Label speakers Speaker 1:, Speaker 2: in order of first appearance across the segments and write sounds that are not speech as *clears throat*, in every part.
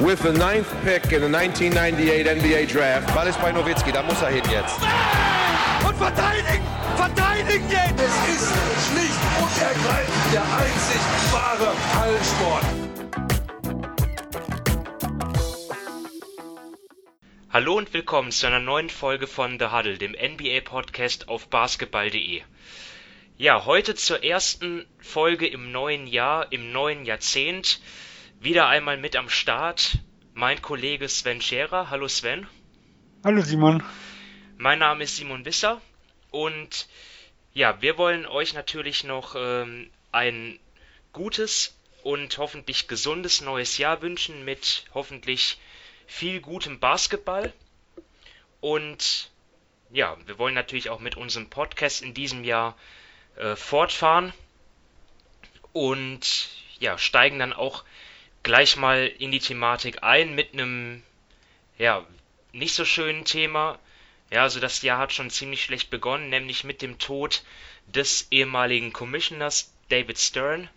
Speaker 1: with the ninth pick in the 1998 NBA Draft.
Speaker 2: Ball ist bei Nowitzki, da muss er hin jetzt.
Speaker 3: Und verteidigen! Verteidigen jetzt!
Speaker 4: Es ist schlicht und ergreifend der einzig wahre Hallensport.
Speaker 5: Hallo und willkommen zu einer neuen Folge von The Huddle, dem NBA-Podcast auf basketball.de. Ja, heute zur ersten Folge im neuen Jahr, im neuen Jahrzehnt. Wieder einmal mit am Start mein Kollege Sven Scherer. Hallo Sven.
Speaker 6: Hallo Simon.
Speaker 5: Mein Name ist Simon Wisser und ja, wir wollen euch natürlich noch ähm, ein gutes und hoffentlich gesundes neues Jahr wünschen mit hoffentlich viel gutem Basketball. Und ja, wir wollen natürlich auch mit unserem Podcast in diesem Jahr äh, fortfahren und ja, steigen dann auch gleich mal in die Thematik ein mit einem, ja, nicht so schönen Thema. Ja, also das Jahr hat schon ziemlich schlecht begonnen, nämlich mit dem Tod des ehemaligen Commissioners David Stern.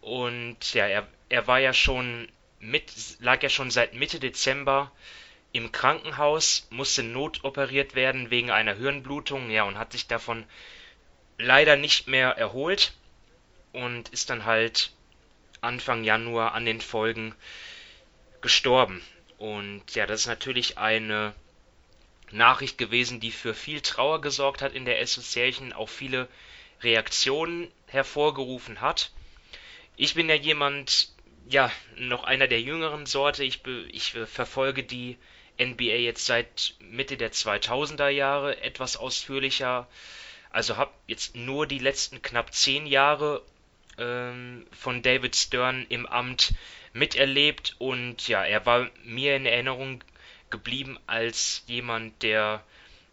Speaker 5: Und ja, er, er war ja schon mit, lag ja schon seit Mitte Dezember im Krankenhaus, musste notoperiert werden wegen einer Hirnblutung, ja, und hat sich davon leider nicht mehr erholt und ist dann halt Anfang Januar an den Folgen gestorben. Und ja, das ist natürlich eine Nachricht gewesen, die für viel Trauer gesorgt hat in der Association, auch viele Reaktionen hervorgerufen hat. Ich bin ja jemand, ja, noch einer der jüngeren Sorte. Ich, ich verfolge die NBA jetzt seit Mitte der 2000er Jahre etwas ausführlicher. Also habe jetzt nur die letzten knapp zehn Jahre ähm, von David Stern im Amt miterlebt und ja, er war mir in Erinnerung geblieben als jemand, der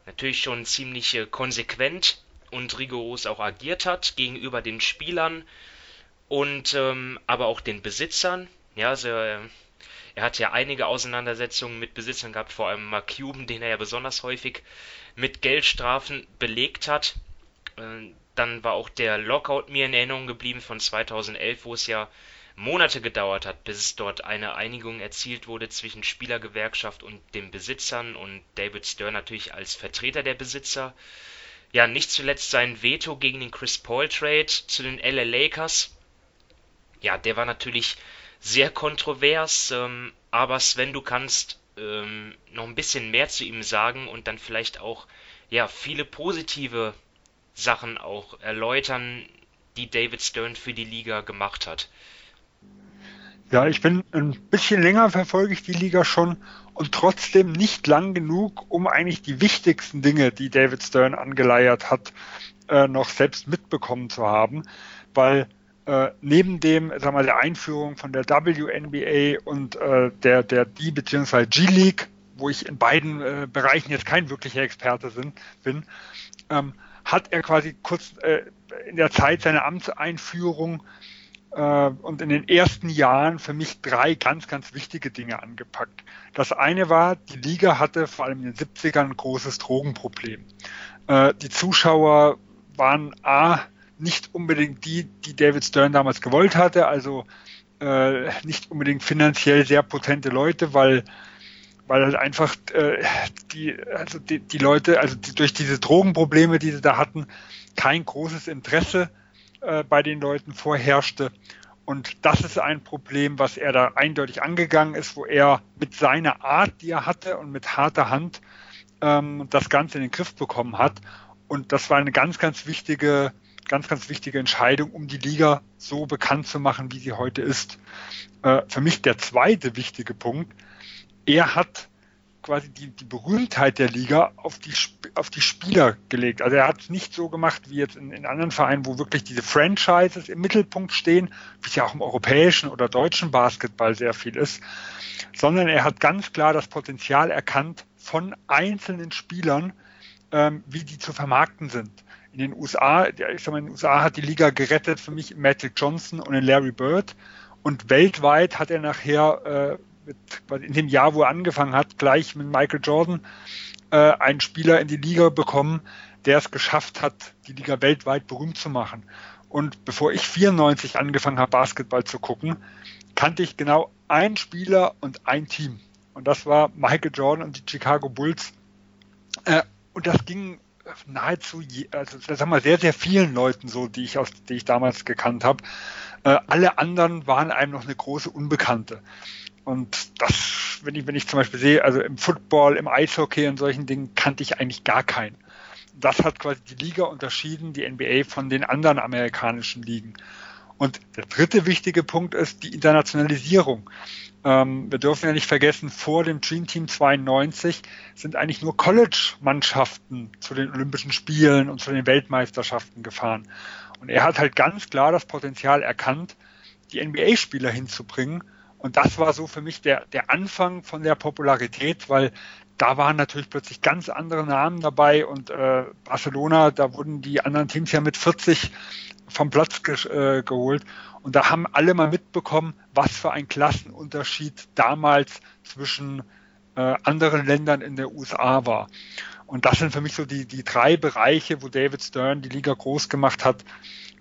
Speaker 5: natürlich schon ziemlich äh, konsequent und rigoros auch agiert hat gegenüber den Spielern und ähm, aber auch den Besitzern. Ja, also äh, er hat ja einige Auseinandersetzungen mit Besitzern gehabt, vor allem Mark Cuban, den er ja besonders häufig mit Geldstrafen belegt hat. Äh, dann war auch der Lockout mir in Erinnerung geblieben von 2011, wo es ja Monate gedauert hat, bis dort eine Einigung erzielt wurde zwischen Spielergewerkschaft und den Besitzern und David Stern natürlich als Vertreter der Besitzer. Ja, nicht zuletzt sein Veto gegen den Chris Paul Trade zu den LA Lakers. Ja, der war natürlich sehr kontrovers, ähm, aber Sven, du kannst ähm, noch ein bisschen mehr zu ihm sagen und dann vielleicht auch ja viele positive Sachen auch erläutern, die David Stern für die Liga gemacht hat.
Speaker 6: Ja, ich bin ein bisschen länger verfolge ich die Liga schon und trotzdem nicht lang genug, um eigentlich die wichtigsten Dinge, die David Stern angeleiert hat, äh, noch selbst mitbekommen zu haben, weil äh, neben dem, sag mal, der Einführung von der WNBA und äh, der der D bzw. G League, wo ich in beiden äh, Bereichen jetzt kein wirklicher Experte sind, bin, ähm, hat er quasi kurz äh, in der Zeit seiner Amtseinführung äh, und in den ersten Jahren für mich drei ganz, ganz wichtige Dinge angepackt. Das eine war, die Liga hatte vor allem in den 70ern ein großes Drogenproblem. Äh, die Zuschauer waren A, nicht unbedingt die, die David Stern damals gewollt hatte, also äh, nicht unbedingt finanziell sehr potente Leute, weil weil halt einfach äh, die, also die, die Leute, also die, durch diese Drogenprobleme, die sie da hatten, kein großes Interesse äh, bei den Leuten vorherrschte. Und das ist ein Problem, was er da eindeutig angegangen ist, wo er mit seiner Art, die er hatte und mit harter Hand ähm, das Ganze in den Griff bekommen hat. Und das war eine ganz, ganz wichtige, ganz, ganz wichtige Entscheidung, um die Liga so bekannt zu machen, wie sie heute ist. Äh, für mich der zweite wichtige Punkt, er hat quasi die, die Berühmtheit der Liga auf die, auf die Spieler gelegt. Also er hat es nicht so gemacht wie jetzt in, in anderen Vereinen, wo wirklich diese Franchises im Mittelpunkt stehen, wie es ja auch im europäischen oder deutschen Basketball sehr viel ist, sondern er hat ganz klar das Potenzial erkannt von einzelnen Spielern, ähm, wie die zu vermarkten sind. In den USA, ich sag mal, in den USA hat die Liga gerettet für mich Magic Johnson und Larry Bird. Und weltweit hat er nachher äh, mit, in dem Jahr, wo er angefangen hat, gleich mit Michael Jordan äh, einen Spieler in die Liga bekommen, der es geschafft hat, die Liga weltweit berühmt zu machen. Und bevor ich 94 angefangen habe, Basketball zu gucken, kannte ich genau ein Spieler und ein Team. Und das war Michael Jordan und die Chicago Bulls. Äh, und das ging nahezu, je, also sagen wir sehr, sehr vielen Leuten so, die ich aus, die ich damals gekannt habe. Äh, alle anderen waren einem noch eine große Unbekannte. Und das, wenn ich, wenn ich zum Beispiel sehe, also im Football, im Eishockey und solchen Dingen kannte ich eigentlich gar keinen. Das hat quasi die Liga unterschieden, die NBA von den anderen amerikanischen Ligen. Und der dritte wichtige Punkt ist die Internationalisierung. Ähm, wir dürfen ja nicht vergessen, vor dem Dream Team 92 sind eigentlich nur College-Mannschaften zu den Olympischen Spielen und zu den Weltmeisterschaften gefahren. Und er hat halt ganz klar das Potenzial erkannt, die NBA-Spieler hinzubringen. Und das war so für mich der, der Anfang von der Popularität, weil da waren natürlich plötzlich ganz andere Namen dabei und äh, Barcelona, da wurden die anderen Teams ja mit 40 vom Platz ge äh, geholt. Und da haben alle mal mitbekommen, was für ein Klassenunterschied damals zwischen äh, anderen Ländern in der USA war. Und das sind für mich so die, die drei Bereiche, wo David Stern die Liga groß gemacht hat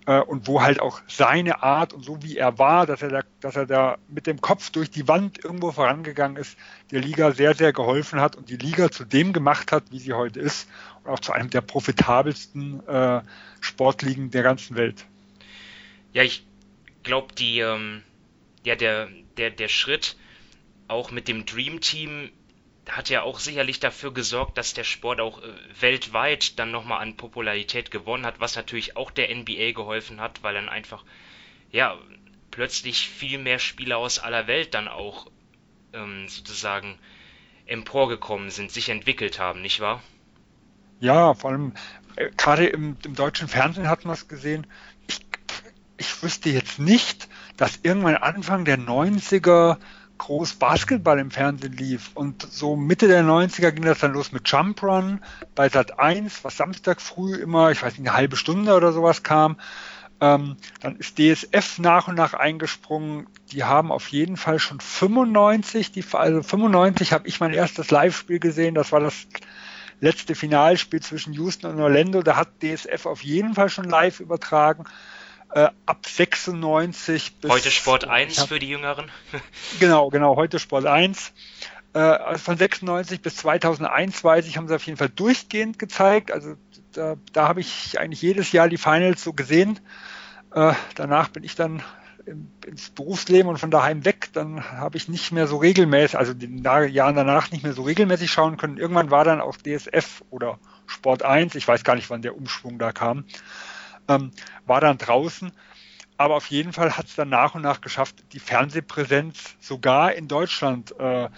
Speaker 6: äh, und wo halt auch seine Art und so wie er war, dass er, da, dass er da mit dem Kopf durch die Wand irgendwo vorangegangen ist, der Liga sehr, sehr geholfen hat und die Liga zu dem gemacht hat, wie sie heute ist und auch zu einem der profitabelsten äh, Sportligen der ganzen Welt.
Speaker 5: Ja, ich glaube, die, ähm, ja, der, der, der Schritt auch mit dem Dream Team hat ja auch sicherlich dafür gesorgt, dass der Sport auch äh, weltweit dann nochmal an Popularität gewonnen hat, was natürlich auch der NBA geholfen hat, weil dann einfach, ja, plötzlich viel mehr Spieler aus aller Welt dann auch ähm, sozusagen emporgekommen sind, sich entwickelt haben, nicht wahr?
Speaker 6: Ja, vor allem äh, gerade im, im, deutschen Fernsehen hat man es gesehen. Ich, ich wüsste jetzt nicht, dass irgendwann Anfang der 90er groß Basketball im Fernsehen lief. Und so Mitte der 90er ging das dann los mit Jump Run bei Sat 1, was Samstag früh immer, ich weiß nicht, eine halbe Stunde oder sowas kam. Ähm, dann ist DSF nach und nach eingesprungen. Die haben auf jeden Fall schon 95, die, also 95 habe ich mein erstes Live-Spiel gesehen. Das war das letzte Finalspiel zwischen Houston und Orlando. Da hat DSF auf jeden Fall schon live übertragen äh, ab 96
Speaker 5: bis. Heute Sport 1 hab, für die Jüngeren. *laughs*
Speaker 6: genau, genau, heute Sport 1. Äh, von 96 bis 2001, weiß ich, haben sie auf jeden Fall durchgehend gezeigt. Also da, da habe ich eigentlich jedes Jahr die Finals so gesehen. Äh, danach bin ich dann ins Berufsleben und von daheim weg, dann habe ich nicht mehr so regelmäßig, also den Jahren danach nicht mehr so regelmäßig schauen können. Irgendwann war dann auch DSF oder Sport 1, ich weiß gar nicht, wann der Umschwung da kam, ähm, war dann draußen. Aber auf jeden Fall hat es dann nach und nach geschafft, die Fernsehpräsenz sogar in Deutschland äh,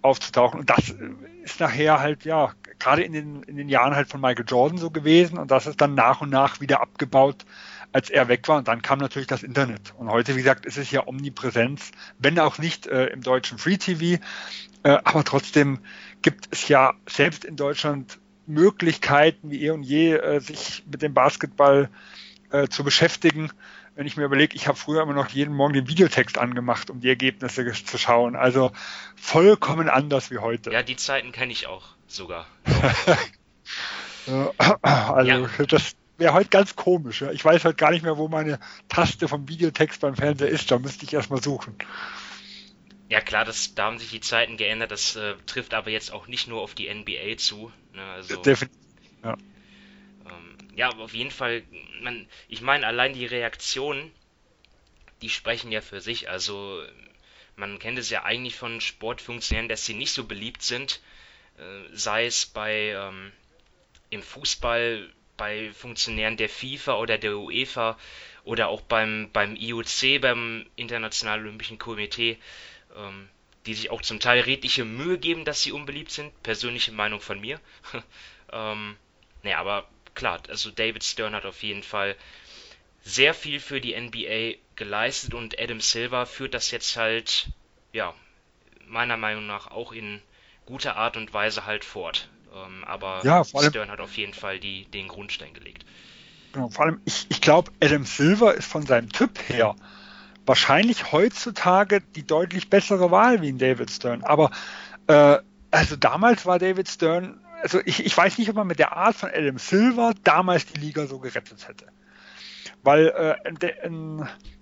Speaker 6: aufzutauchen. Und das ist nachher halt, ja, gerade in den, in den Jahren halt von Michael Jordan so gewesen. Und das ist dann nach und nach wieder abgebaut, als er weg war. Und dann kam natürlich das Internet. Und heute, wie gesagt, ist es ja Omnipräsenz, wenn auch nicht äh, im deutschen Free TV. Äh, aber trotzdem gibt es ja selbst in Deutschland Möglichkeiten wie eh und je, äh, sich mit dem Basketball äh, zu beschäftigen. Wenn ich mir überlege, ich habe früher immer noch jeden Morgen den Videotext angemacht, um die Ergebnisse zu schauen. Also vollkommen anders wie heute.
Speaker 5: Ja, die Zeiten kenne ich auch sogar. *laughs* *clears throat*
Speaker 6: also ja. das wäre heute ganz komisch. Ja. Ich weiß heute gar nicht mehr, wo meine Taste vom Videotext beim Fernseher ist. Da müsste ich erstmal suchen.
Speaker 5: Ja klar, das, da haben sich die Zeiten geändert. Das äh, trifft aber jetzt auch nicht nur auf die NBA zu. Ne? Also, Definitiv. Ja. Ähm, ja, aber auf jeden Fall, man, ich meine, allein die Reaktionen, die sprechen ja für sich. Also man kennt es ja eigentlich von Sportfunktionären, dass sie nicht so beliebt sind. Äh, sei es bei ähm, im Fußball bei Funktionären der FIFA oder der UEFA oder auch beim, beim IOC, beim Internationalen Olympischen Komitee ähm, die sich auch zum Teil redliche Mühe geben, dass sie unbeliebt sind. Persönliche Meinung von mir. *laughs* ähm, naja, aber klar, also David Stern hat auf jeden Fall sehr viel für die NBA geleistet und Adam Silver führt das jetzt halt, ja, meiner Meinung nach auch in guter Art und Weise halt fort. Ähm, aber ja, Stern hat auf jeden Fall die, den Grundstein gelegt.
Speaker 6: Genau, vor allem, ich, ich glaube, Adam Silver ist von seinem Typ her wahrscheinlich heutzutage die deutlich bessere Wahl wie ein David Stern. Aber äh, also damals war David Stern, also ich, ich weiß nicht, ob man mit der Art von Adam Silver damals die Liga so gerettet hätte. weil äh,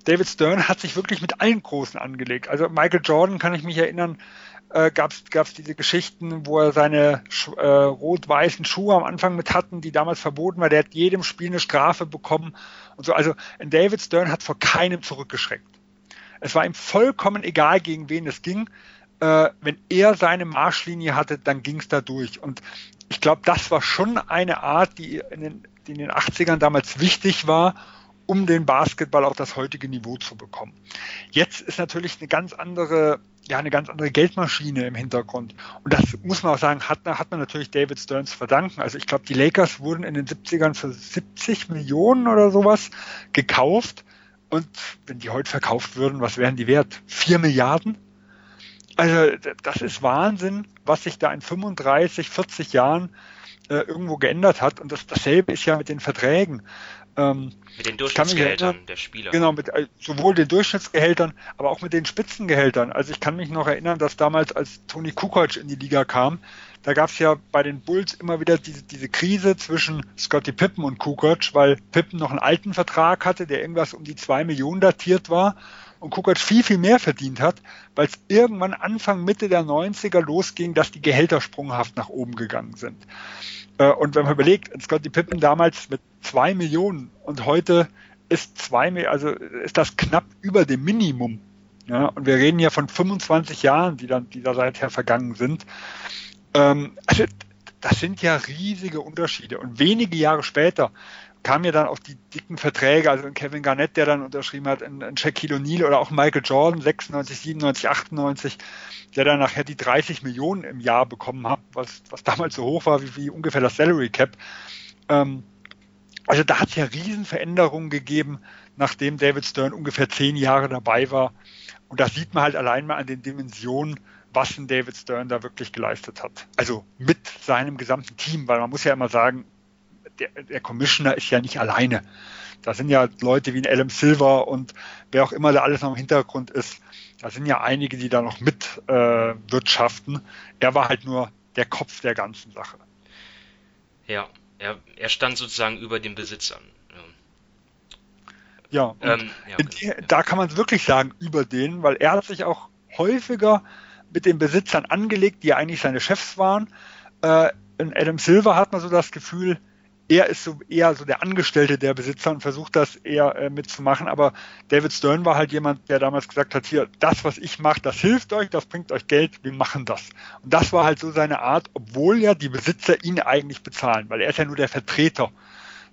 Speaker 6: David Stern hat sich wirklich mit allen Großen angelegt. Also Michael Jordan kann ich mich erinnern, äh, gab es diese Geschichten, wo er seine äh, rot-weißen Schuhe am Anfang mit hatten, die damals verboten war. Der hat jedem Spiel eine Strafe bekommen und so. Also David Stern hat vor keinem zurückgeschreckt. Es war ihm vollkommen egal, gegen wen es ging. Äh, wenn er seine Marschlinie hatte, dann ging es da durch. Und ich glaube, das war schon eine Art, die in, den, die in den 80ern damals wichtig war, um den Basketball auf das heutige Niveau zu bekommen. Jetzt ist natürlich eine ganz andere ja eine ganz andere Geldmaschine im Hintergrund. Und das muss man auch sagen, hat, hat man natürlich David Stearns verdanken. Also ich glaube, die Lakers wurden in den 70ern für 70 Millionen oder sowas gekauft. Und wenn die heute verkauft würden, was wären die wert? Vier Milliarden? Also das ist Wahnsinn, was sich da in 35, 40 Jahren äh, irgendwo geändert hat. Und das, dasselbe ist ja mit den Verträgen.
Speaker 5: Ähm, mit den Durchschnittsgehältern der Spieler.
Speaker 6: Genau, mit äh, sowohl den Durchschnittsgehältern, aber auch mit den Spitzengehältern. Also ich kann mich noch erinnern, dass damals, als Tony Kukoc in die Liga kam, da gab es ja bei den Bulls immer wieder diese, diese Krise zwischen Scotty Pippen und Kukoc, weil Pippen noch einen alten Vertrag hatte, der irgendwas um die zwei Millionen datiert war und Kukoc viel, viel mehr verdient hat, weil es irgendwann Anfang, Mitte der 90er losging, dass die Gehälter sprunghaft nach oben gegangen sind. Äh, und wenn man überlegt, Scotty Pippen damals mit zwei Millionen und heute ist zwei, also ist das knapp über dem Minimum. Ja, und wir reden ja von 25 Jahren, die dann, die da seither vergangen sind. Ähm, also das sind ja riesige Unterschiede. Und wenige Jahre später kamen ja dann auch die dicken Verträge, also Kevin Garnett, der dann unterschrieben hat, in, in Shaquille O'Neal oder auch Michael Jordan, 96, 97, 98, der dann nachher die 30 Millionen im Jahr bekommen hat, was, was damals so hoch war wie, wie ungefähr das Salary Cap. Ähm, also da hat es ja Riesenveränderungen gegeben, nachdem David Stern ungefähr zehn Jahre dabei war. Und das sieht man halt allein mal an den Dimensionen, was ein David Stern da wirklich geleistet hat. Also mit seinem gesamten Team, weil man muss ja immer sagen, der, der Commissioner ist ja nicht alleine. Da sind ja Leute wie ein Adam Silver und wer auch immer da alles noch im Hintergrund ist. Da sind ja einige, die da noch mit äh, wirtschaften. Er war halt nur der Kopf der ganzen Sache.
Speaker 5: Ja, er, er stand sozusagen über den Besitzern.
Speaker 6: Ja, ähm, ja, genau, da kann man es wirklich sagen, über den, weil er hat sich auch häufiger mit den Besitzern angelegt, die ja eigentlich seine Chefs waren. Äh, in Adam Silver hat man so das Gefühl, er ist so eher so der Angestellte der Besitzer und versucht das eher äh, mitzumachen. Aber David Stern war halt jemand, der damals gesagt hat, hier, das, was ich mache, das hilft euch, das bringt euch Geld, wir machen das. Und das war halt so seine Art, obwohl ja die Besitzer ihn eigentlich bezahlen, weil er ist ja nur der Vertreter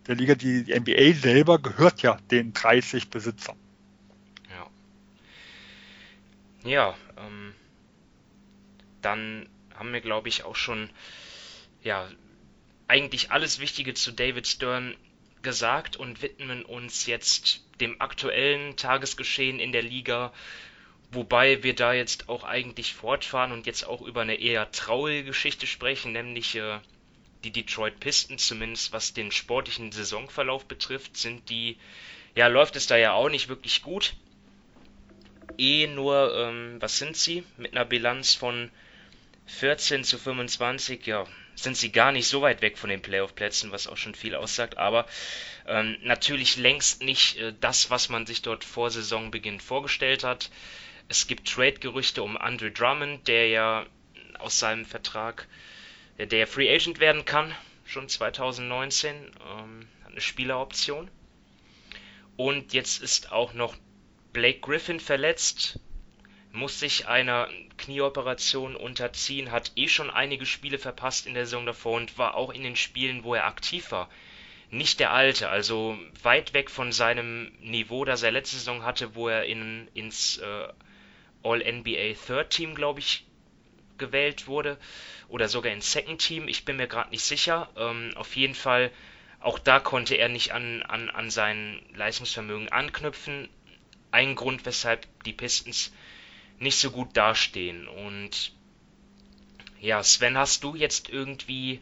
Speaker 6: der Liga. Die, die NBA selber gehört ja den 30 Besitzern.
Speaker 5: Ja. Ja, ähm, dann haben wir, glaube ich, auch schon ja, eigentlich alles Wichtige zu David Stern gesagt und widmen uns jetzt dem aktuellen Tagesgeschehen in der Liga, wobei wir da jetzt auch eigentlich fortfahren und jetzt auch über eine eher traurige Geschichte sprechen, nämlich äh, die Detroit Pistons, zumindest was den sportlichen Saisonverlauf betrifft, sind die, ja, läuft es da ja auch nicht wirklich gut. Eh nur, ähm, was sind sie? Mit einer Bilanz von 14 zu 25, ja, sind sie gar nicht so weit weg von den Playoff-Plätzen, was auch schon viel aussagt, aber ähm, natürlich längst nicht äh, das, was man sich dort vor Saisonbeginn vorgestellt hat. Es gibt Trade-Gerüchte um Andre Drummond, der ja aus seinem Vertrag, der, der Free Agent werden kann, schon 2019, ähm, eine Spieleroption. Und jetzt ist auch noch Blake Griffin verletzt, muss sich einer Knieoperation unterziehen, hat eh schon einige Spiele verpasst in der Saison davor und war auch in den Spielen, wo er aktiv war, nicht der alte, also weit weg von seinem Niveau, das er letzte Saison hatte, wo er in, ins äh, All-NBA Third Team, glaube ich, gewählt wurde oder sogar ins Second Team, ich bin mir gerade nicht sicher. Ähm, auf jeden Fall, auch da konnte er nicht an, an, an sein Leistungsvermögen anknüpfen. Ein Grund, weshalb die Pistons nicht so gut dastehen. Und ja, Sven, hast du jetzt irgendwie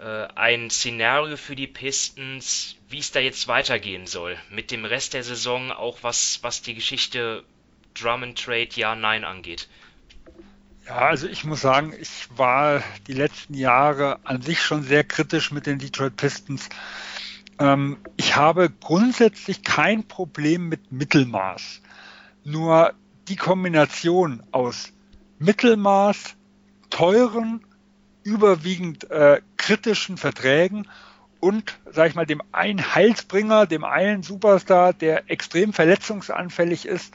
Speaker 5: äh, ein Szenario für die Pistons, wie es da jetzt weitergehen soll? Mit dem Rest der Saison, auch was, was die Geschichte Drummond Trade Ja, Nein angeht?
Speaker 6: Ja, also ich muss sagen, ich war die letzten Jahre an sich schon sehr kritisch mit den Detroit Pistons. Ähm, ich habe grundsätzlich kein Problem mit Mittelmaß. Nur die Kombination aus Mittelmaß, teuren, überwiegend äh, kritischen Verträgen und, sag ich mal, dem einen Heilsbringer, dem einen Superstar, der extrem verletzungsanfällig ist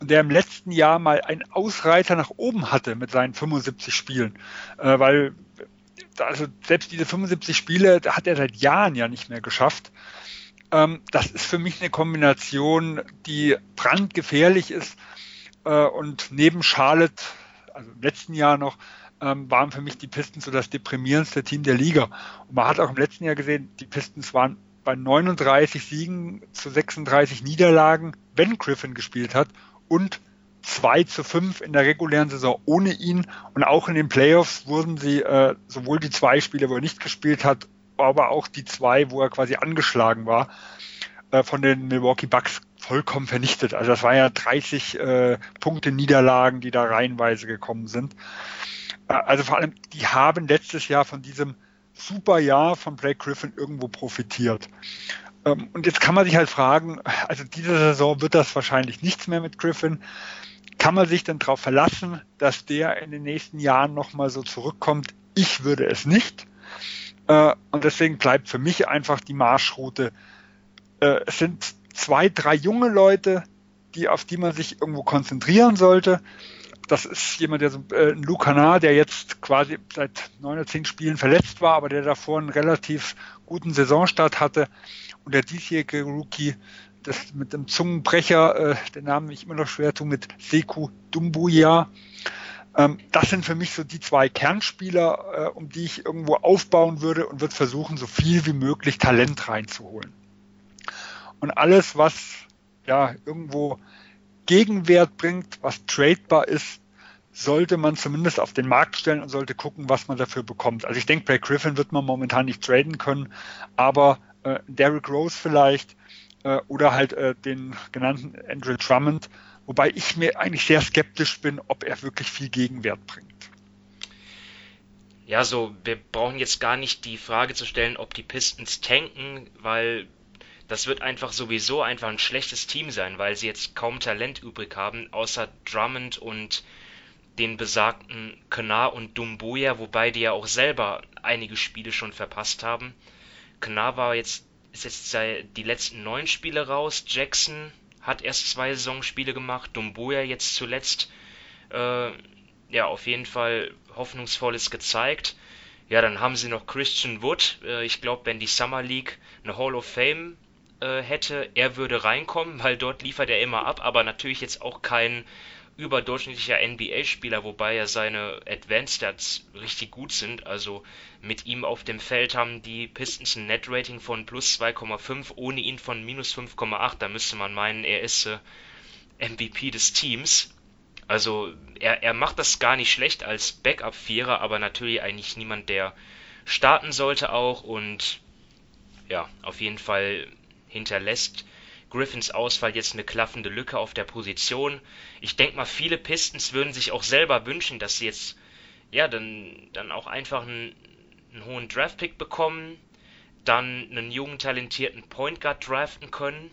Speaker 6: und der im letzten Jahr mal einen Ausreiter nach oben hatte mit seinen 75 Spielen, äh, weil also selbst diese 75 Spiele hat er seit Jahren ja nicht mehr geschafft. Ähm, das ist für mich eine Kombination, die brandgefährlich ist und neben Charlotte, also im letzten Jahr noch, ähm, waren für mich die Pistons so das deprimierendste Team der Liga. Und man hat auch im letzten Jahr gesehen, die Pistons waren bei 39 Siegen zu 36 Niederlagen, wenn Griffin gespielt hat und 2 zu 5 in der regulären Saison ohne ihn. Und auch in den Playoffs wurden sie äh, sowohl die zwei Spiele, wo er nicht gespielt hat, aber auch die zwei, wo er quasi angeschlagen war, äh, von den Milwaukee Bucks vollkommen vernichtet. Also das war ja 30 äh, Punkte Niederlagen, die da reihenweise gekommen sind. Äh, also vor allem, die haben letztes Jahr von diesem super Jahr von Blake Griffin irgendwo profitiert. Ähm, und jetzt kann man sich halt fragen, also diese Saison wird das wahrscheinlich nichts mehr mit Griffin. Kann man sich denn darauf verlassen, dass der in den nächsten Jahren nochmal so zurückkommt? Ich würde es nicht. Äh, und deswegen bleibt für mich einfach die Marschroute. Äh, es sind zwei, drei junge Leute, die, auf die man sich irgendwo konzentrieren sollte. Das ist jemand, der so, äh, ein Lucanar, der jetzt quasi seit neun oder zehn Spielen verletzt war, aber der davor einen relativ guten Saisonstart hatte. Und der diesjährige Rookie, das mit dem Zungenbrecher, äh, der Name ich immer noch schwer tue, mit Seku Dumbuya. Ähm, das sind für mich so die zwei Kernspieler, äh, um die ich irgendwo aufbauen würde und würde versuchen, so viel wie möglich Talent reinzuholen. Und alles, was ja irgendwo Gegenwert bringt, was tradebar ist, sollte man zumindest auf den Markt stellen und sollte gucken, was man dafür bekommt. Also ich denke, Blake Griffin wird man momentan nicht traden können, aber äh, Derrick Rose vielleicht äh, oder halt äh, den genannten Andrew Drummond, wobei ich mir eigentlich sehr skeptisch bin, ob er wirklich viel Gegenwert bringt.
Speaker 5: Ja, so, wir brauchen jetzt gar nicht die Frage zu stellen, ob die Pistons tanken, weil das wird einfach sowieso einfach ein schlechtes Team sein, weil sie jetzt kaum Talent übrig haben, außer Drummond und den besagten Knar und Dumbuya, wobei die ja auch selber einige Spiele schon verpasst haben. Knar war jetzt ist jetzt die letzten neun Spiele raus. Jackson hat erst zwei Saisonspiele gemacht. Dumboya jetzt zuletzt. Äh, ja, auf jeden Fall Hoffnungsvolles gezeigt. Ja, dann haben sie noch Christian Wood. Äh, ich glaube, wenn die Summer League eine Hall of Fame äh, hätte, er würde reinkommen, weil dort liefert er immer ab, aber natürlich jetzt auch kein überdurchschnittlicher NBA-Spieler, wobei ja seine Advanced Stats richtig gut sind. Also mit ihm auf dem Feld haben die Pistons ein Net-Rating von plus 2,5, ohne ihn von minus 5,8. Da müsste man meinen, er ist äh, MVP des Teams. Also er, er macht das gar nicht schlecht als Backup-Vierer, aber natürlich eigentlich niemand, der starten sollte auch und ja, auf jeden Fall hinterlässt Griffins Ausfall jetzt eine klaffende Lücke auf der Position. Ich denke mal, viele Pistons würden sich auch selber wünschen, dass sie jetzt ja dann, dann auch einfach einen, einen hohen Draftpick bekommen, dann einen jungen, talentierten Point Guard draften können.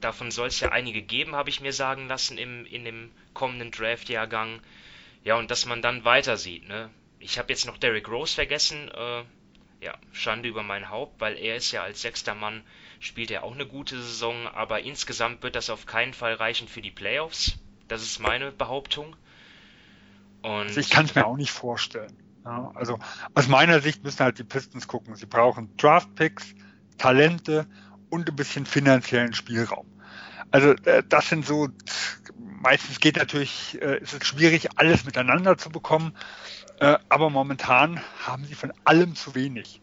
Speaker 5: Davon soll es ja einige geben, habe ich mir sagen lassen, im, in dem kommenden Draft-Jahrgang. Ja, und dass man dann weiter sieht. Ne? Ich habe jetzt noch Derrick Rose vergessen. Äh, ja, Schande über mein Haupt, weil er ist ja als sechster Mann spielt er auch eine gute Saison, aber insgesamt wird das auf keinen Fall reichen für die Playoffs. Das ist meine Behauptung.
Speaker 6: Und also ich kann es mir auch nicht vorstellen. Ja, also aus meiner Sicht müssen halt die Pistons gucken. Sie brauchen Draftpicks, Talente und ein bisschen finanziellen Spielraum. Also äh, das sind so, meistens geht natürlich, äh, ist es schwierig, alles miteinander zu bekommen, äh, aber momentan haben sie von allem zu wenig.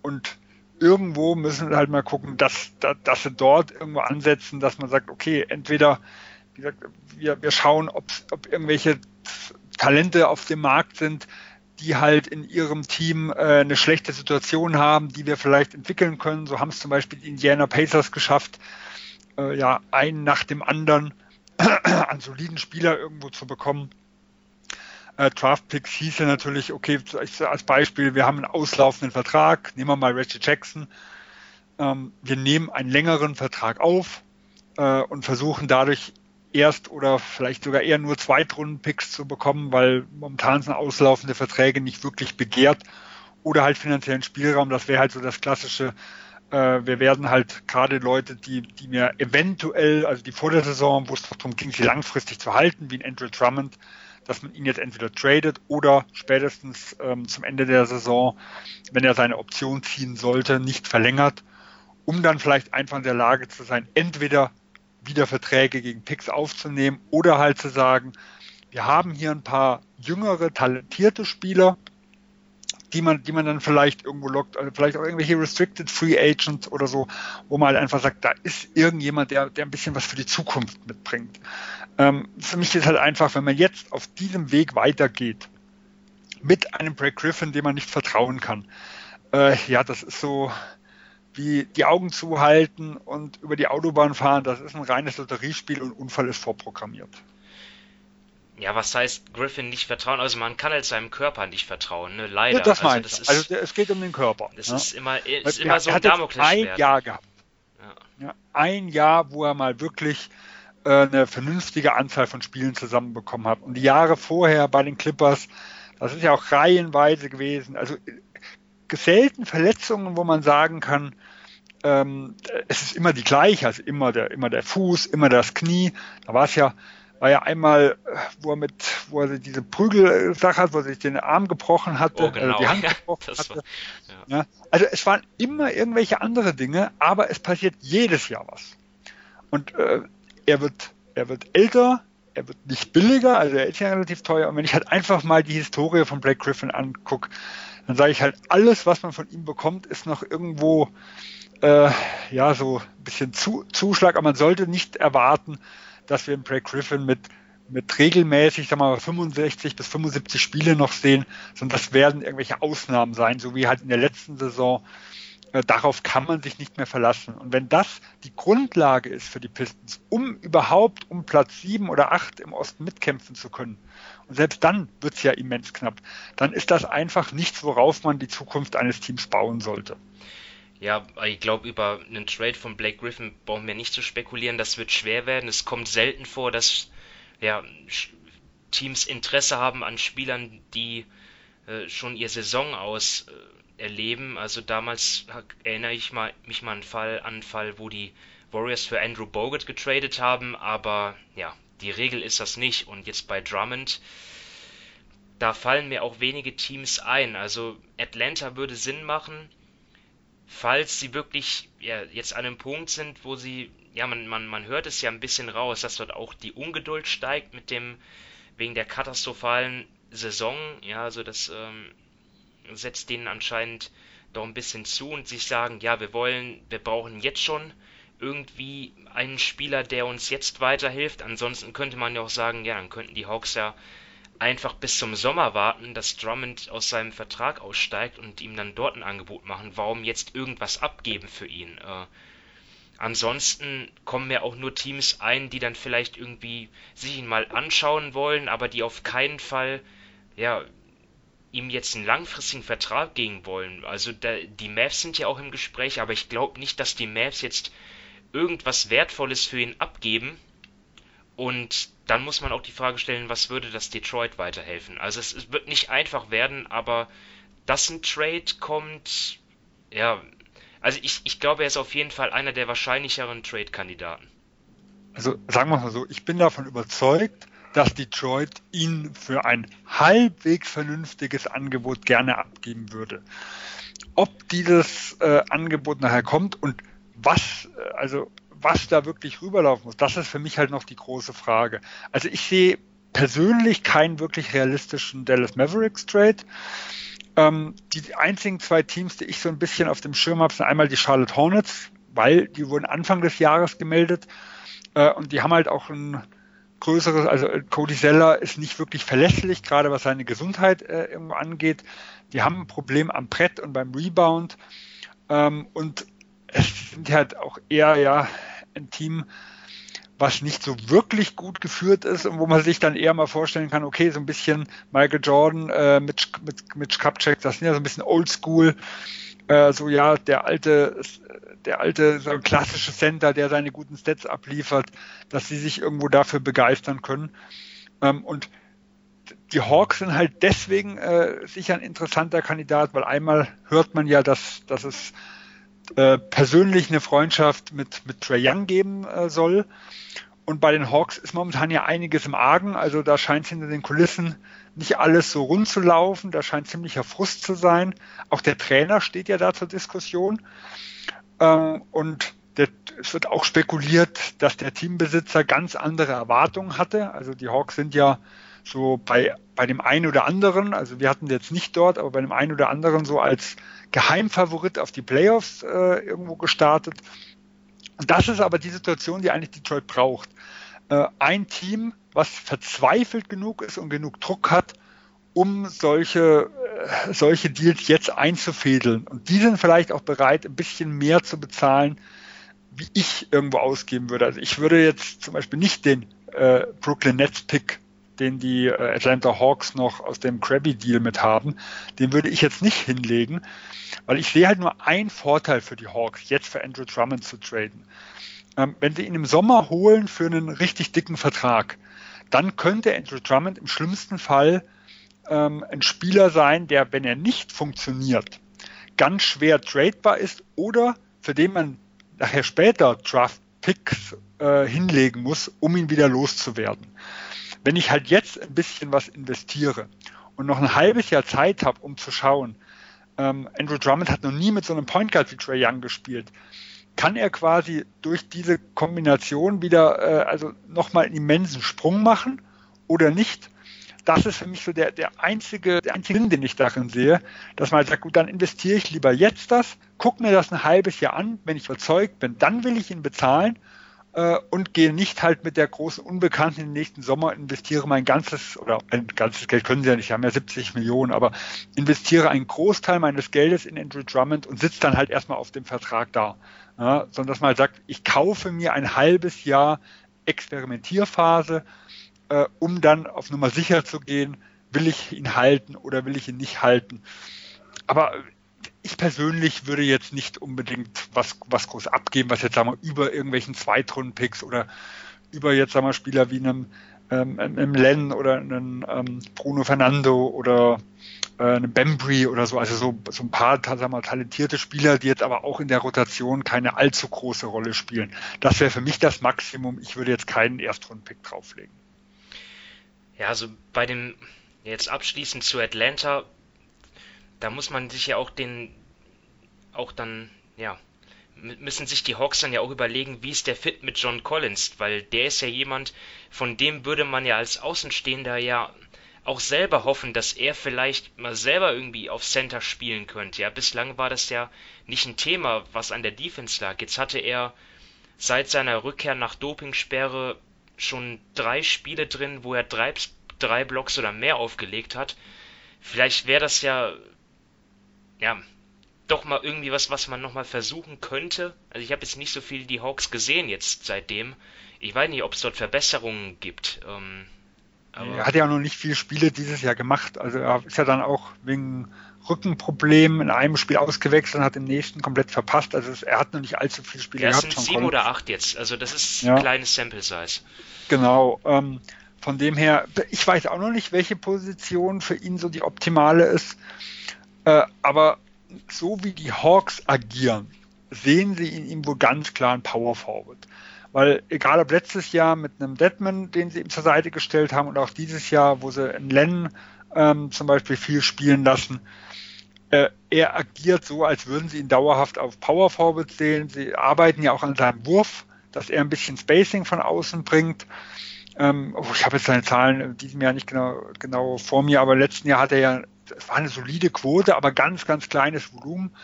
Speaker 6: und irgendwo müssen wir halt mal gucken, dass, dass, dass sie dort irgendwo ansetzen, dass man sagt, okay, entweder, wie gesagt, wir, wir schauen, ob, ob irgendwelche Talente auf dem Markt sind, die halt in ihrem Team äh, eine schlechte Situation haben, die wir vielleicht entwickeln können. So haben es zum Beispiel die Indiana Pacers geschafft, äh, ja, einen nach dem anderen *clears throat* an soliden Spieler irgendwo zu bekommen äh, Draftpicks hieß ja natürlich, okay, als Beispiel, wir haben einen auslaufenden Vertrag, nehmen wir mal Reggie Jackson, ähm, wir nehmen einen längeren Vertrag auf äh, und versuchen dadurch erst oder vielleicht sogar eher nur Zweitrunden-Picks zu bekommen, weil momentan sind auslaufende Verträge nicht wirklich begehrt oder halt finanziellen Spielraum. Das wäre halt so das klassische. Äh, wir werden halt gerade Leute, die, die mir eventuell, also die vor der Saison, wo es darum ging, sie langfristig zu halten, wie ein Andrew Drummond, dass man ihn jetzt entweder tradet oder spätestens ähm, zum Ende der Saison, wenn er seine Option ziehen sollte, nicht verlängert, um dann vielleicht einfach in der Lage zu sein, entweder wieder Verträge gegen Picks aufzunehmen oder halt zu sagen, wir haben hier ein paar jüngere, talentierte Spieler, die man, die man dann vielleicht irgendwo lockt, also vielleicht auch irgendwelche Restricted Free Agents oder so, wo man halt einfach sagt, da ist irgendjemand, der, der ein bisschen was für die Zukunft mitbringt. Ähm, für mich ist halt einfach, wenn man jetzt auf diesem Weg weitergeht, mit einem Brad Griffin, dem man nicht vertrauen kann, äh, ja, das ist so, wie die Augen zuhalten und über die Autobahn fahren, das ist ein reines Lotteriespiel und Unfall ist vorprogrammiert.
Speaker 5: Ja, was heißt Griffin nicht vertrauen? Also man kann halt seinem Körper nicht vertrauen, ne? Leider.
Speaker 6: Ja, das also, das ist, also es geht um den Körper.
Speaker 5: Das ja. ist immer, ist immer so ein
Speaker 6: Damoklesschwert. Ein Jahr gehabt. Ja. ja. ein Jahr, wo er mal wirklich eine vernünftige Anzahl von Spielen zusammenbekommen hat. Und die Jahre vorher bei den Clippers, das ist ja auch reihenweise gewesen. Also selten Verletzungen, wo man sagen kann, ähm, es ist immer die gleiche, also immer der, immer der Fuß, immer das Knie. Da war es ja, war ja einmal, wo er mit, wo er diese Prügelsache hat, wo er sich den Arm gebrochen hatte,
Speaker 5: oh, genau.
Speaker 6: also die Hand *laughs* gebrochen hatte. War, ja. Ja, also es waren immer irgendwelche andere Dinge, aber es passiert jedes Jahr was. Und äh, er wird, er wird älter, er wird nicht billiger, also er ist ja relativ teuer. Und wenn ich halt einfach mal die Historie von Blake Griffin angucke, dann sage ich halt, alles, was man von ihm bekommt, ist noch irgendwo äh, ja so ein bisschen zu, Zuschlag, aber man sollte nicht erwarten, dass wir einen Brad Griffin mit mit regelmäßig, sagen wir mal, 65 bis 75 Spiele noch sehen, sondern das werden irgendwelche Ausnahmen sein, so wie halt in der letzten Saison. Äh, darauf kann man sich nicht mehr verlassen. Und wenn das die Grundlage ist für die Pistons, um überhaupt um Platz 7 oder 8 im Osten mitkämpfen zu können, und selbst dann wird es ja immens knapp, dann ist das einfach nichts, worauf man die Zukunft eines Teams bauen sollte.
Speaker 5: Ja, ich glaube, über einen Trade von Blake Griffin brauchen wir nicht zu spekulieren. Das wird schwer werden. Es kommt selten vor, dass ja, Teams Interesse haben an Spielern, die äh, schon ihr Saison aus äh, erleben. Also damals erinnere ich mal, mich mal an einen Fall, einen Fall, wo die Warriors für Andrew Bogut getradet haben, aber ja, die Regel ist das nicht. Und jetzt bei Drummond, da fallen mir auch wenige Teams ein. Also Atlanta würde Sinn machen falls sie wirklich ja, jetzt an einem Punkt sind, wo sie, ja, man, man, man hört es ja ein bisschen raus, dass dort auch die Ungeduld steigt mit dem, wegen der katastrophalen Saison, ja, also das ähm, setzt denen anscheinend doch ein bisschen zu und sich sagen, ja, wir wollen, wir brauchen jetzt schon irgendwie einen Spieler, der uns jetzt weiterhilft. Ansonsten könnte man ja auch sagen, ja, dann könnten die Hawks ja einfach bis zum Sommer warten, dass Drummond aus seinem Vertrag aussteigt und ihm dann dort ein Angebot machen. Warum jetzt irgendwas abgeben für ihn? Äh, ansonsten kommen mir auch nur Teams ein, die dann vielleicht irgendwie sich ihn mal anschauen wollen, aber die auf keinen Fall, ja, ihm jetzt einen langfristigen Vertrag geben wollen. Also da, die Mavs sind ja auch im Gespräch, aber ich glaube nicht, dass die Mavs jetzt irgendwas Wertvolles für ihn abgeben. Und dann muss man auch die Frage stellen, was würde das Detroit weiterhelfen? Also es, es wird nicht einfach werden, aber dass ein Trade kommt, ja, also ich, ich glaube, er ist auf jeden Fall einer der wahrscheinlicheren Trade-Kandidaten.
Speaker 6: Also sagen wir mal so, ich bin davon überzeugt, dass Detroit ihn für ein halbwegs vernünftiges Angebot gerne abgeben würde. Ob dieses äh, Angebot nachher kommt und was, äh, also was da wirklich rüberlaufen muss, das ist für mich halt noch die große Frage. Also ich sehe persönlich keinen wirklich realistischen Dallas Mavericks Trade. Ähm, die einzigen zwei Teams, die ich so ein bisschen auf dem Schirm habe, sind einmal die Charlotte Hornets, weil die wurden Anfang des Jahres gemeldet äh, und die haben halt auch ein größeres, also Cody Zeller ist nicht wirklich verlässlich, gerade was seine Gesundheit äh, irgendwo angeht. Die haben ein Problem am Brett und beim Rebound. Ähm, und es sind halt auch eher ja ein Team, was nicht so wirklich gut geführt ist und wo man sich dann eher mal vorstellen kann, okay, so ein bisschen Michael Jordan, äh, mit, mit, mit Kapchek, das sind ja so ein bisschen oldschool. Äh, so ja, der alte, der alte so klassische Center, der seine guten Stats abliefert, dass sie sich irgendwo dafür begeistern können. Ähm, und die Hawks sind halt deswegen äh, sicher ein interessanter Kandidat, weil einmal hört man ja, dass, dass es äh, persönlich eine Freundschaft mit, mit Trey Young geben äh, soll. Und bei den Hawks ist momentan ja einiges im Argen. Also da scheint hinter den Kulissen nicht alles so rund zu laufen. Da scheint ziemlicher Frust zu sein. Auch der Trainer steht ja da zur Diskussion. Ähm, und der, es wird auch spekuliert, dass der Teambesitzer ganz andere Erwartungen hatte. Also die Hawks sind ja so bei, bei dem einen oder anderen, also wir hatten jetzt nicht dort, aber bei dem einen oder anderen so als Geheimfavorit auf die Playoffs äh, irgendwo gestartet. Und das ist aber die Situation, die eigentlich Detroit braucht. Äh, ein Team, was verzweifelt genug ist und genug Druck hat, um solche, äh, solche Deals jetzt einzufädeln. Und die sind vielleicht auch bereit, ein bisschen mehr zu bezahlen, wie ich irgendwo ausgeben würde. Also ich würde jetzt zum Beispiel nicht den äh, Brooklyn Nets Pick den die äh, Atlanta Hawks noch aus dem Krabby-Deal mit haben, den würde ich jetzt nicht hinlegen, weil ich sehe halt nur einen Vorteil für die Hawks, jetzt für Andrew Drummond zu traden. Ähm, wenn sie ihn im Sommer holen für einen richtig dicken Vertrag, dann könnte Andrew Drummond im schlimmsten Fall ähm, ein Spieler sein, der, wenn er nicht funktioniert, ganz schwer tradebar ist oder für den man nachher später Draft Picks äh, hinlegen muss, um ihn wieder loszuwerden. Wenn ich halt jetzt ein bisschen was investiere und noch ein halbes Jahr Zeit habe, um zu schauen, ähm, Andrew Drummond hat noch nie mit so einem Point Guard wie Trey Young gespielt, kann er quasi durch diese Kombination wieder äh, also nochmal einen immensen Sprung machen oder nicht? Das ist für mich so der, der einzige, der einzige Sinn, den ich darin sehe, dass man sagt, gut, dann investiere ich lieber jetzt das, guck mir das ein halbes Jahr an, wenn ich überzeugt bin, dann will ich ihn bezahlen und gehe nicht halt mit der großen Unbekannten in den nächsten Sommer, investiere mein ganzes, oder ein ganzes Geld können sie ja nicht, haben ja 70 Millionen, aber investiere einen Großteil meines Geldes in Andrew Drummond und sitze dann halt erstmal auf dem Vertrag da. Ja, sondern dass man halt sagt, ich kaufe mir ein halbes Jahr Experimentierphase, äh, um dann auf Nummer sicher zu gehen, will ich ihn halten oder will ich ihn nicht halten. Aber ich persönlich würde jetzt nicht unbedingt was, was groß abgeben, was jetzt sagen wir über irgendwelchen Zweitrunden-Picks oder über jetzt sagen wir Spieler wie einem, ähm, einem Len oder einem ähm, Bruno Fernando oder äh, einem Bembry oder so, also so, so ein paar sagen wir, talentierte Spieler, die jetzt aber auch in der Rotation keine allzu große Rolle spielen. Das wäre für mich das Maximum. Ich würde jetzt keinen Erstrunden-Pick drauflegen.
Speaker 5: Ja, also bei dem jetzt abschließend zu Atlanta da muss man sich ja auch den, auch dann, ja, müssen sich die Hawks dann ja auch überlegen, wie ist der Fit mit John Collins, weil der ist ja jemand, von dem würde man ja als Außenstehender ja auch selber hoffen, dass er vielleicht mal selber irgendwie auf Center spielen könnte. Ja, bislang war das ja nicht ein Thema, was an der Defense lag. Jetzt hatte er seit seiner Rückkehr nach Dopingsperre schon drei Spiele drin, wo er drei, drei Blocks oder mehr aufgelegt hat. Vielleicht wäre das ja ja, doch mal irgendwie was, was man nochmal versuchen könnte. Also ich habe jetzt nicht so viel die Hawks gesehen jetzt seitdem. Ich weiß nicht, ob es dort Verbesserungen gibt. Ähm,
Speaker 6: er hat ja auch noch nicht viele Spiele dieses Jahr gemacht. Also er ist ja dann auch wegen Rückenproblemen in einem Spiel ausgewechselt und hat im nächsten komplett verpasst. Also er hat noch nicht allzu viele Spiele
Speaker 5: ja, gehabt. Es sind sieben oder acht jetzt. Also das ist ja. ein kleines Sample Size.
Speaker 6: Genau. Ähm, von dem her, ich weiß auch noch nicht, welche Position für ihn so die optimale ist. Äh, aber so wie die Hawks agieren, sehen sie in ihm wohl ganz klar einen Power Forward. Weil egal ob letztes Jahr mit einem Deadman, den sie ihm zur Seite gestellt haben, und auch dieses Jahr, wo sie in Len ähm, zum Beispiel viel spielen lassen, äh, er agiert so, als würden sie ihn dauerhaft auf Power Forward sehen. Sie arbeiten ja auch an seinem Wurf, dass er ein bisschen Spacing von außen bringt. Ähm, oh, ich habe jetzt seine Zahlen in diesem Jahr nicht genau, genau vor mir, aber letzten Jahr hat er ja es war eine solide Quote, aber ganz, ganz kleines Volumen.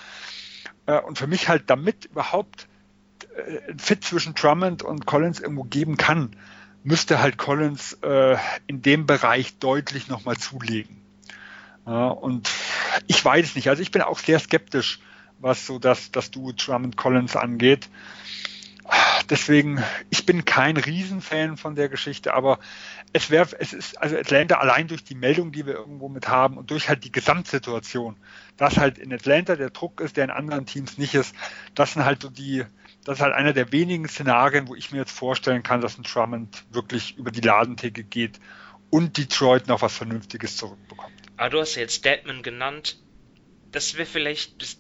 Speaker 6: Äh, und für mich halt, damit überhaupt äh, ein Fit zwischen Drummond und Collins irgendwo geben kann, müsste halt Collins äh, in dem Bereich deutlich nochmal zulegen. und ich weiß nicht. Also ich bin auch sehr skeptisch, was so das, das Duo Drummond Collins angeht. Deswegen, ich bin kein Riesenfan von der Geschichte, aber es wäre, es ist, also Atlanta allein durch die Meldung, die wir irgendwo mit haben und durch halt die Gesamtsituation, dass halt in Atlanta der Druck ist, der in anderen Teams nicht ist, das sind halt so die, das ist halt einer der wenigen Szenarien, wo ich mir jetzt vorstellen kann, dass ein Drummond wirklich über die Ladentheke geht und Detroit noch was Vernünftiges zurückbekommt.
Speaker 5: Ah, du hast jetzt Deadman genannt. Das wäre vielleicht, das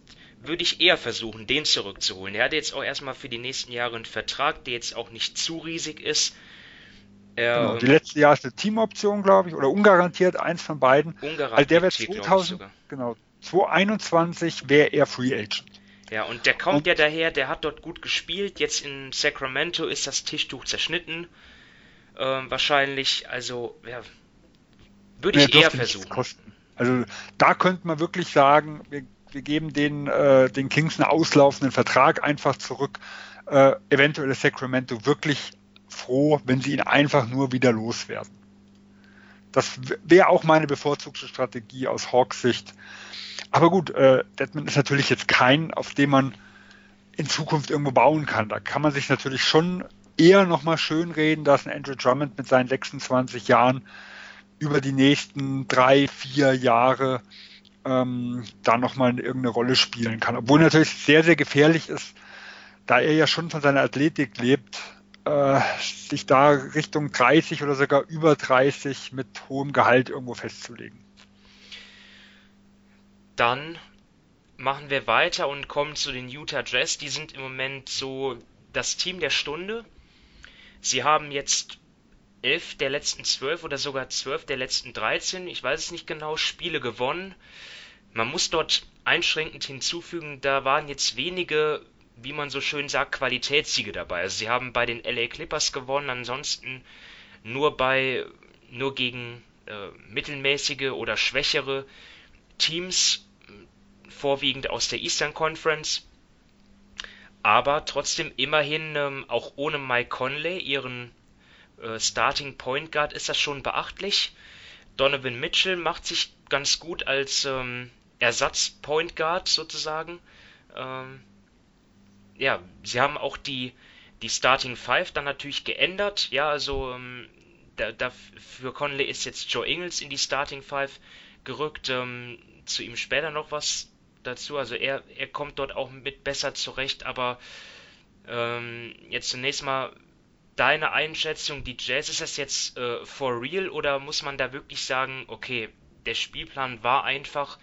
Speaker 5: würde ich eher versuchen, den zurückzuholen. Er hat jetzt auch erstmal für die nächsten Jahre einen Vertrag, der jetzt auch nicht zu riesig ist.
Speaker 6: Genau, die letzte Jahr ist eine Teamoption, glaube ich, oder ungarantiert, eins von beiden.
Speaker 5: Ungarantiert.
Speaker 6: Also der wäre 2000, genau, 2021 wäre er Free Agent.
Speaker 5: Ja, und der kommt und, ja daher, der hat dort gut gespielt. Jetzt in Sacramento ist das Tischtuch zerschnitten. Ähm, wahrscheinlich, also, ja, würde ich eher versuchen.
Speaker 6: Also da könnte man wirklich sagen, wir, wir geben den, äh, den Kings einen auslaufenden Vertrag einfach zurück. Äh, eventuell ist Sacramento wirklich froh, wenn sie ihn einfach nur wieder loswerden. Das wäre auch meine bevorzugte Strategie aus Hawks Sicht. Aber gut, äh, Deadman ist natürlich jetzt kein, auf dem man in Zukunft irgendwo bauen kann. Da kann man sich natürlich schon eher nochmal schön reden, dass ein Andrew Drummond mit seinen 26 Jahren über die nächsten drei, vier Jahre ähm, da nochmal irgendeine Rolle spielen kann. Obwohl natürlich sehr, sehr gefährlich ist, da er ja schon von seiner Athletik lebt, äh, sich da Richtung 30 oder sogar über 30 mit hohem Gehalt irgendwo festzulegen.
Speaker 5: Dann machen wir weiter und kommen zu den Utah Jazz. Die sind im Moment so das Team der Stunde. Sie haben jetzt elf der letzten zwölf oder sogar zwölf der letzten 13, ich weiß es nicht genau, Spiele gewonnen. Man muss dort einschränkend hinzufügen, da waren jetzt wenige, wie man so schön sagt, Qualitätssiege dabei. Also sie haben bei den LA Clippers gewonnen, ansonsten nur bei nur gegen äh, mittelmäßige oder schwächere Teams, vorwiegend aus der Eastern Conference. Aber trotzdem immerhin ähm, auch ohne Mike Conley, ihren Starting Point Guard, ist das schon beachtlich. Donovan Mitchell macht sich ganz gut als ähm, Ersatz Point Guard sozusagen. Ähm, ja, sie haben auch die, die Starting Five dann natürlich geändert. Ja, also ähm, da, da, für Conley ist jetzt Joe Ingles in die Starting Five gerückt. Ähm, zu ihm später noch was dazu. Also er, er kommt dort auch mit besser zurecht, aber ähm, jetzt zunächst mal deine Einschätzung, die Jazz, ist das jetzt äh, for real oder muss man da wirklich sagen, okay, der Spielplan war einfach,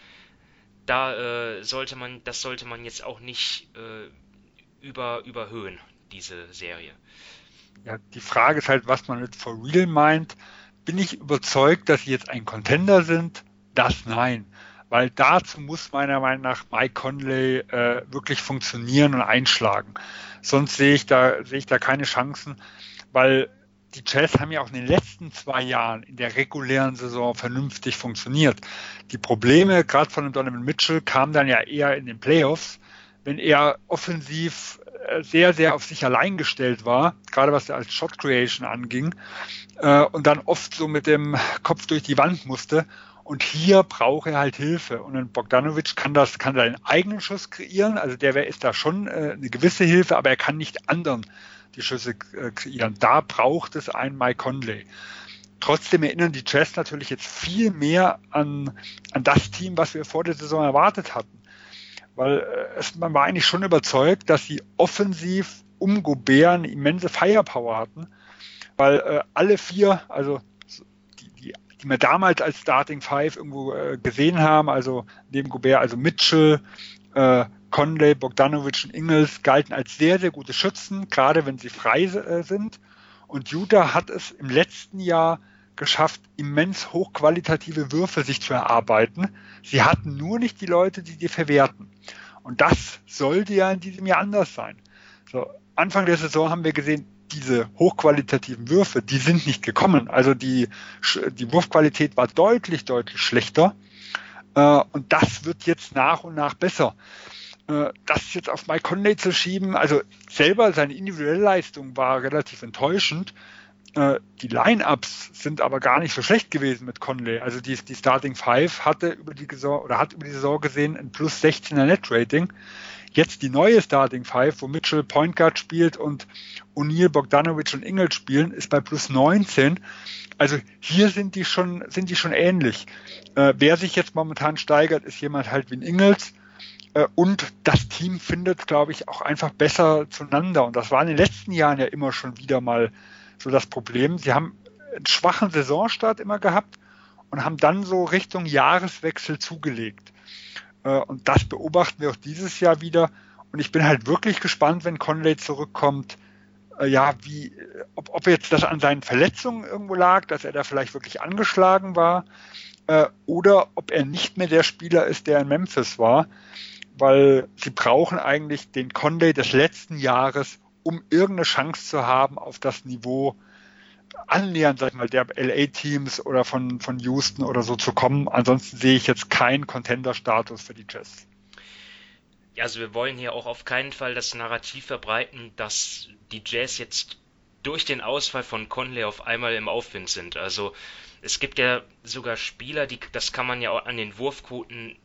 Speaker 5: da äh, sollte man, das sollte man jetzt auch nicht äh, über, überhöhen, diese Serie.
Speaker 6: Ja, die Frage ist halt, was man mit for real meint. Bin ich überzeugt, dass sie jetzt ein Contender sind? Das nein. Weil dazu muss meiner Meinung nach Mike Conley äh, wirklich funktionieren und einschlagen. Sonst sehe ich da, sehe ich da keine Chancen, weil die Jazz haben ja auch in den letzten zwei Jahren in der regulären Saison vernünftig funktioniert. Die Probleme, gerade von dem Donovan Mitchell, kamen dann ja eher in den Playoffs, wenn er offensiv äh, sehr, sehr auf sich allein gestellt war, gerade was er als Shot Creation anging, äh, und dann oft so mit dem Kopf durch die Wand musste. Und hier braucht er halt Hilfe. Und ein Bogdanovic kann das, kann seinen eigenen Schuss kreieren. Also der ist da schon äh, eine gewisse Hilfe, aber er kann nicht anderen die Schüsse äh, kreieren. Da braucht es einen Mike Conley. Trotzdem erinnern die Jazz natürlich jetzt viel mehr an, an das Team, was wir vor der Saison erwartet hatten. Weil äh, es, man war eigentlich schon überzeugt, dass sie offensiv um Gobert eine immense Firepower hatten. Weil äh, alle vier, also die, die, die wir damals als Starting Five irgendwo äh, gesehen haben, also neben Gobert, also Mitchell, äh, Conley, Bogdanovic und Ingels galten als sehr, sehr gute Schützen, gerade wenn sie frei äh, sind. Und Utah hat es im letzten Jahr geschafft, immens hochqualitative Würfe sich zu erarbeiten. Sie hatten nur nicht die Leute, die die verwerten. Und das sollte ja in diesem Jahr anders sein. So, Anfang der Saison haben wir gesehen, diese hochqualitativen Würfe, die sind nicht gekommen. Also die, die Wurfqualität war deutlich, deutlich schlechter. Äh, und das wird jetzt nach und nach besser. Äh, das jetzt auf Mike Conley zu schieben, also selber seine individuelle Leistung war relativ enttäuschend. Äh, die Line-Ups sind aber gar nicht so schlecht gewesen mit Conley. Also die, die Starting Five hatte über die Saison oder hat über die Saison gesehen ein plus 16er Net-Rating. Jetzt die neue Starting Five, wo Mitchell Point Guard spielt und O'Neill, Bogdanovic und Ingels spielen, ist bei plus 19. Also hier sind die schon, sind die schon ähnlich. Äh, wer sich jetzt momentan steigert, ist jemand halt wie ein Ingels. Äh, und das Team findet, glaube ich, auch einfach besser zueinander. Und das war in den letzten Jahren ja immer schon wieder mal so das Problem. Sie haben einen schwachen Saisonstart immer gehabt und haben dann so Richtung Jahreswechsel zugelegt. Äh, und das beobachten wir auch dieses Jahr wieder. Und ich bin halt wirklich gespannt, wenn Conley zurückkommt, äh, ja, wie, ob, ob jetzt das an seinen Verletzungen irgendwo lag, dass er da vielleicht wirklich angeschlagen war, oder ob er nicht mehr der Spieler ist, der in Memphis war, weil sie brauchen eigentlich den Conley des letzten Jahres, um irgendeine Chance zu haben auf das Niveau annähernd, sag ich mal, der LA-Teams oder von, von Houston oder so zu kommen. Ansonsten sehe ich jetzt keinen Contender-Status für die Jazz.
Speaker 5: Ja, also wir wollen hier auch auf keinen Fall das Narrativ verbreiten, dass die Jazz jetzt durch den Ausfall von Conley auf einmal im Aufwind sind. Also es gibt ja sogar Spieler, die das kann man ja auch an den Wurfquoten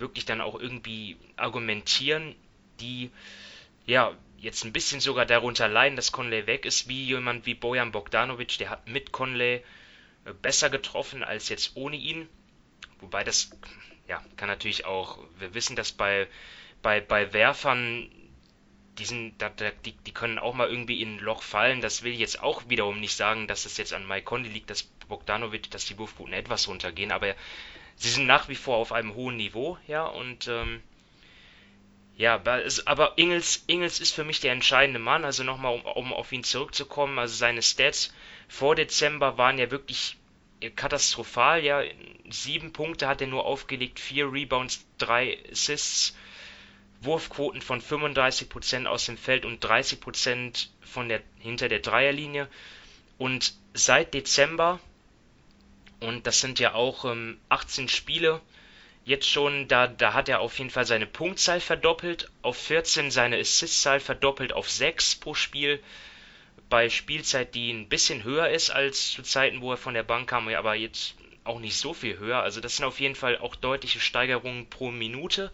Speaker 5: wirklich dann auch irgendwie argumentieren, die ja jetzt ein bisschen sogar darunter leiden, dass Conley weg ist, wie jemand wie Bojan Bogdanovic, der hat mit Conley äh, besser getroffen als jetzt ohne ihn. Wobei das, ja, kann natürlich auch, wir wissen, dass bei, bei, bei Werfern, die, sind, die, die können auch mal irgendwie in ein Loch fallen. Das will ich jetzt auch wiederum nicht sagen, dass es jetzt an Mike Conley liegt, dass Bogdanovic, dass die Wurfquoten etwas runtergehen, aber sie sind nach wie vor auf einem hohen Niveau, ja, und ähm, ja, aber Ingels, Ingels ist für mich der entscheidende Mann. Also nochmal, um, um auf ihn zurückzukommen. Also seine Stats vor Dezember waren ja wirklich katastrophal. Ja, sieben Punkte hat er nur aufgelegt, vier Rebounds, drei Assists, Wurfquoten von 35% aus dem Feld und 30% von der, hinter der Dreierlinie. Und seit Dezember, und das sind ja auch ähm, 18 Spiele, jetzt schon, da, da hat er auf jeden Fall seine Punktzahl verdoppelt, auf 14 seine Assistzahl verdoppelt auf 6 pro Spiel. Bei Spielzeit, die ein bisschen höher ist als zu Zeiten, wo er von der Bank kam, aber jetzt auch nicht so viel höher. Also das sind auf jeden Fall auch deutliche Steigerungen pro Minute.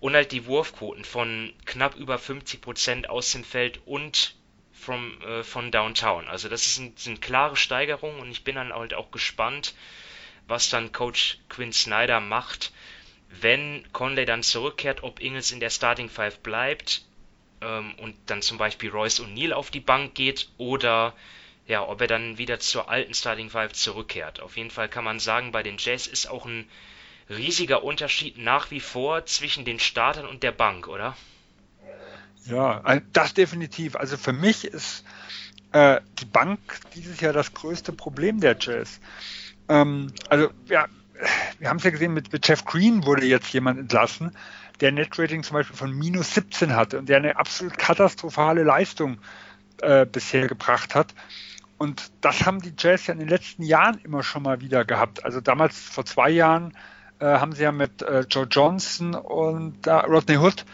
Speaker 5: Und halt die Wurfquoten von knapp über 50% aus dem Feld und from, äh, von Downtown. Also das sind, sind klare Steigerungen und ich bin dann halt auch gespannt, was dann Coach Quinn Snyder macht, wenn Conley dann zurückkehrt, ob Ingles in der Starting Five bleibt ähm, und dann zum Beispiel Royce O'Neill auf die Bank geht oder ja, ob er dann wieder zur alten Starting Five zurückkehrt. Auf jeden Fall kann man sagen, bei den Jazz ist auch ein riesiger Unterschied nach wie vor zwischen den Startern und der Bank, oder?
Speaker 6: Ja, das definitiv. Also für mich ist äh, die Bank dieses Jahr das größte Problem der Jazz. Ähm, also ja, wir haben es ja gesehen, mit, mit Jeff Green wurde jetzt jemand entlassen, der Netrating zum Beispiel von minus 17 hatte und der eine absolut katastrophale Leistung äh, bisher gebracht hat. Und das haben die Jazz ja in den letzten Jahren immer schon mal wieder gehabt. Also damals vor zwei Jahren äh, haben sie ja mit äh, Joe Johnson und äh, Rodney Hood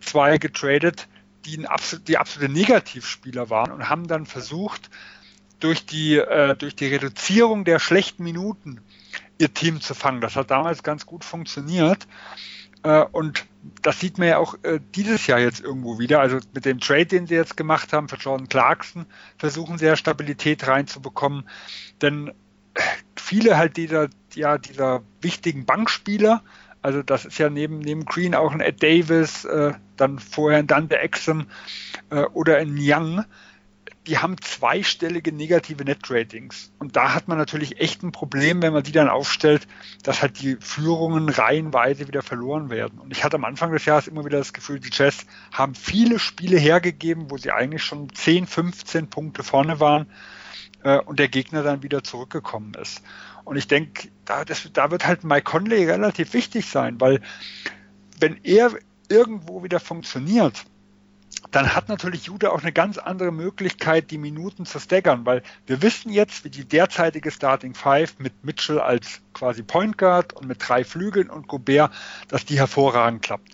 Speaker 6: zwei getradet, die, absolut, die absolute Negativspieler waren und haben dann versucht, durch die, äh, durch die Reduzierung der schlechten Minuten ihr Team zu fangen. Das hat damals ganz gut funktioniert. Äh, und das sieht man ja auch äh, dieses Jahr jetzt irgendwo wieder. Also mit dem Trade, den sie jetzt gemacht haben für Jordan Clarkson, versuchen sie ja Stabilität reinzubekommen. Denn viele halt dieser, ja, dieser wichtigen Bankspieler, also das ist ja neben, neben Green auch ein Ed Davis, äh, dann vorher ein Dante Exum äh, oder ein Young, die haben zweistellige negative Net-Ratings. Und da hat man natürlich echt ein Problem, wenn man die dann aufstellt, dass halt die Führungen reihenweise wieder verloren werden. Und ich hatte am Anfang des Jahres immer wieder das Gefühl, die Jazz haben viele Spiele hergegeben, wo sie eigentlich schon 10, 15 Punkte vorne waren äh, und der Gegner dann wieder zurückgekommen ist. Und ich denke, da, da wird halt Mike Conley relativ wichtig sein, weil wenn er irgendwo wieder funktioniert, dann hat natürlich Jude auch eine ganz andere Möglichkeit, die Minuten zu staggern, weil wir wissen jetzt, wie die derzeitige Starting Five mit Mitchell als quasi Point Guard und mit drei Flügeln und Gobert, dass die hervorragend klappt.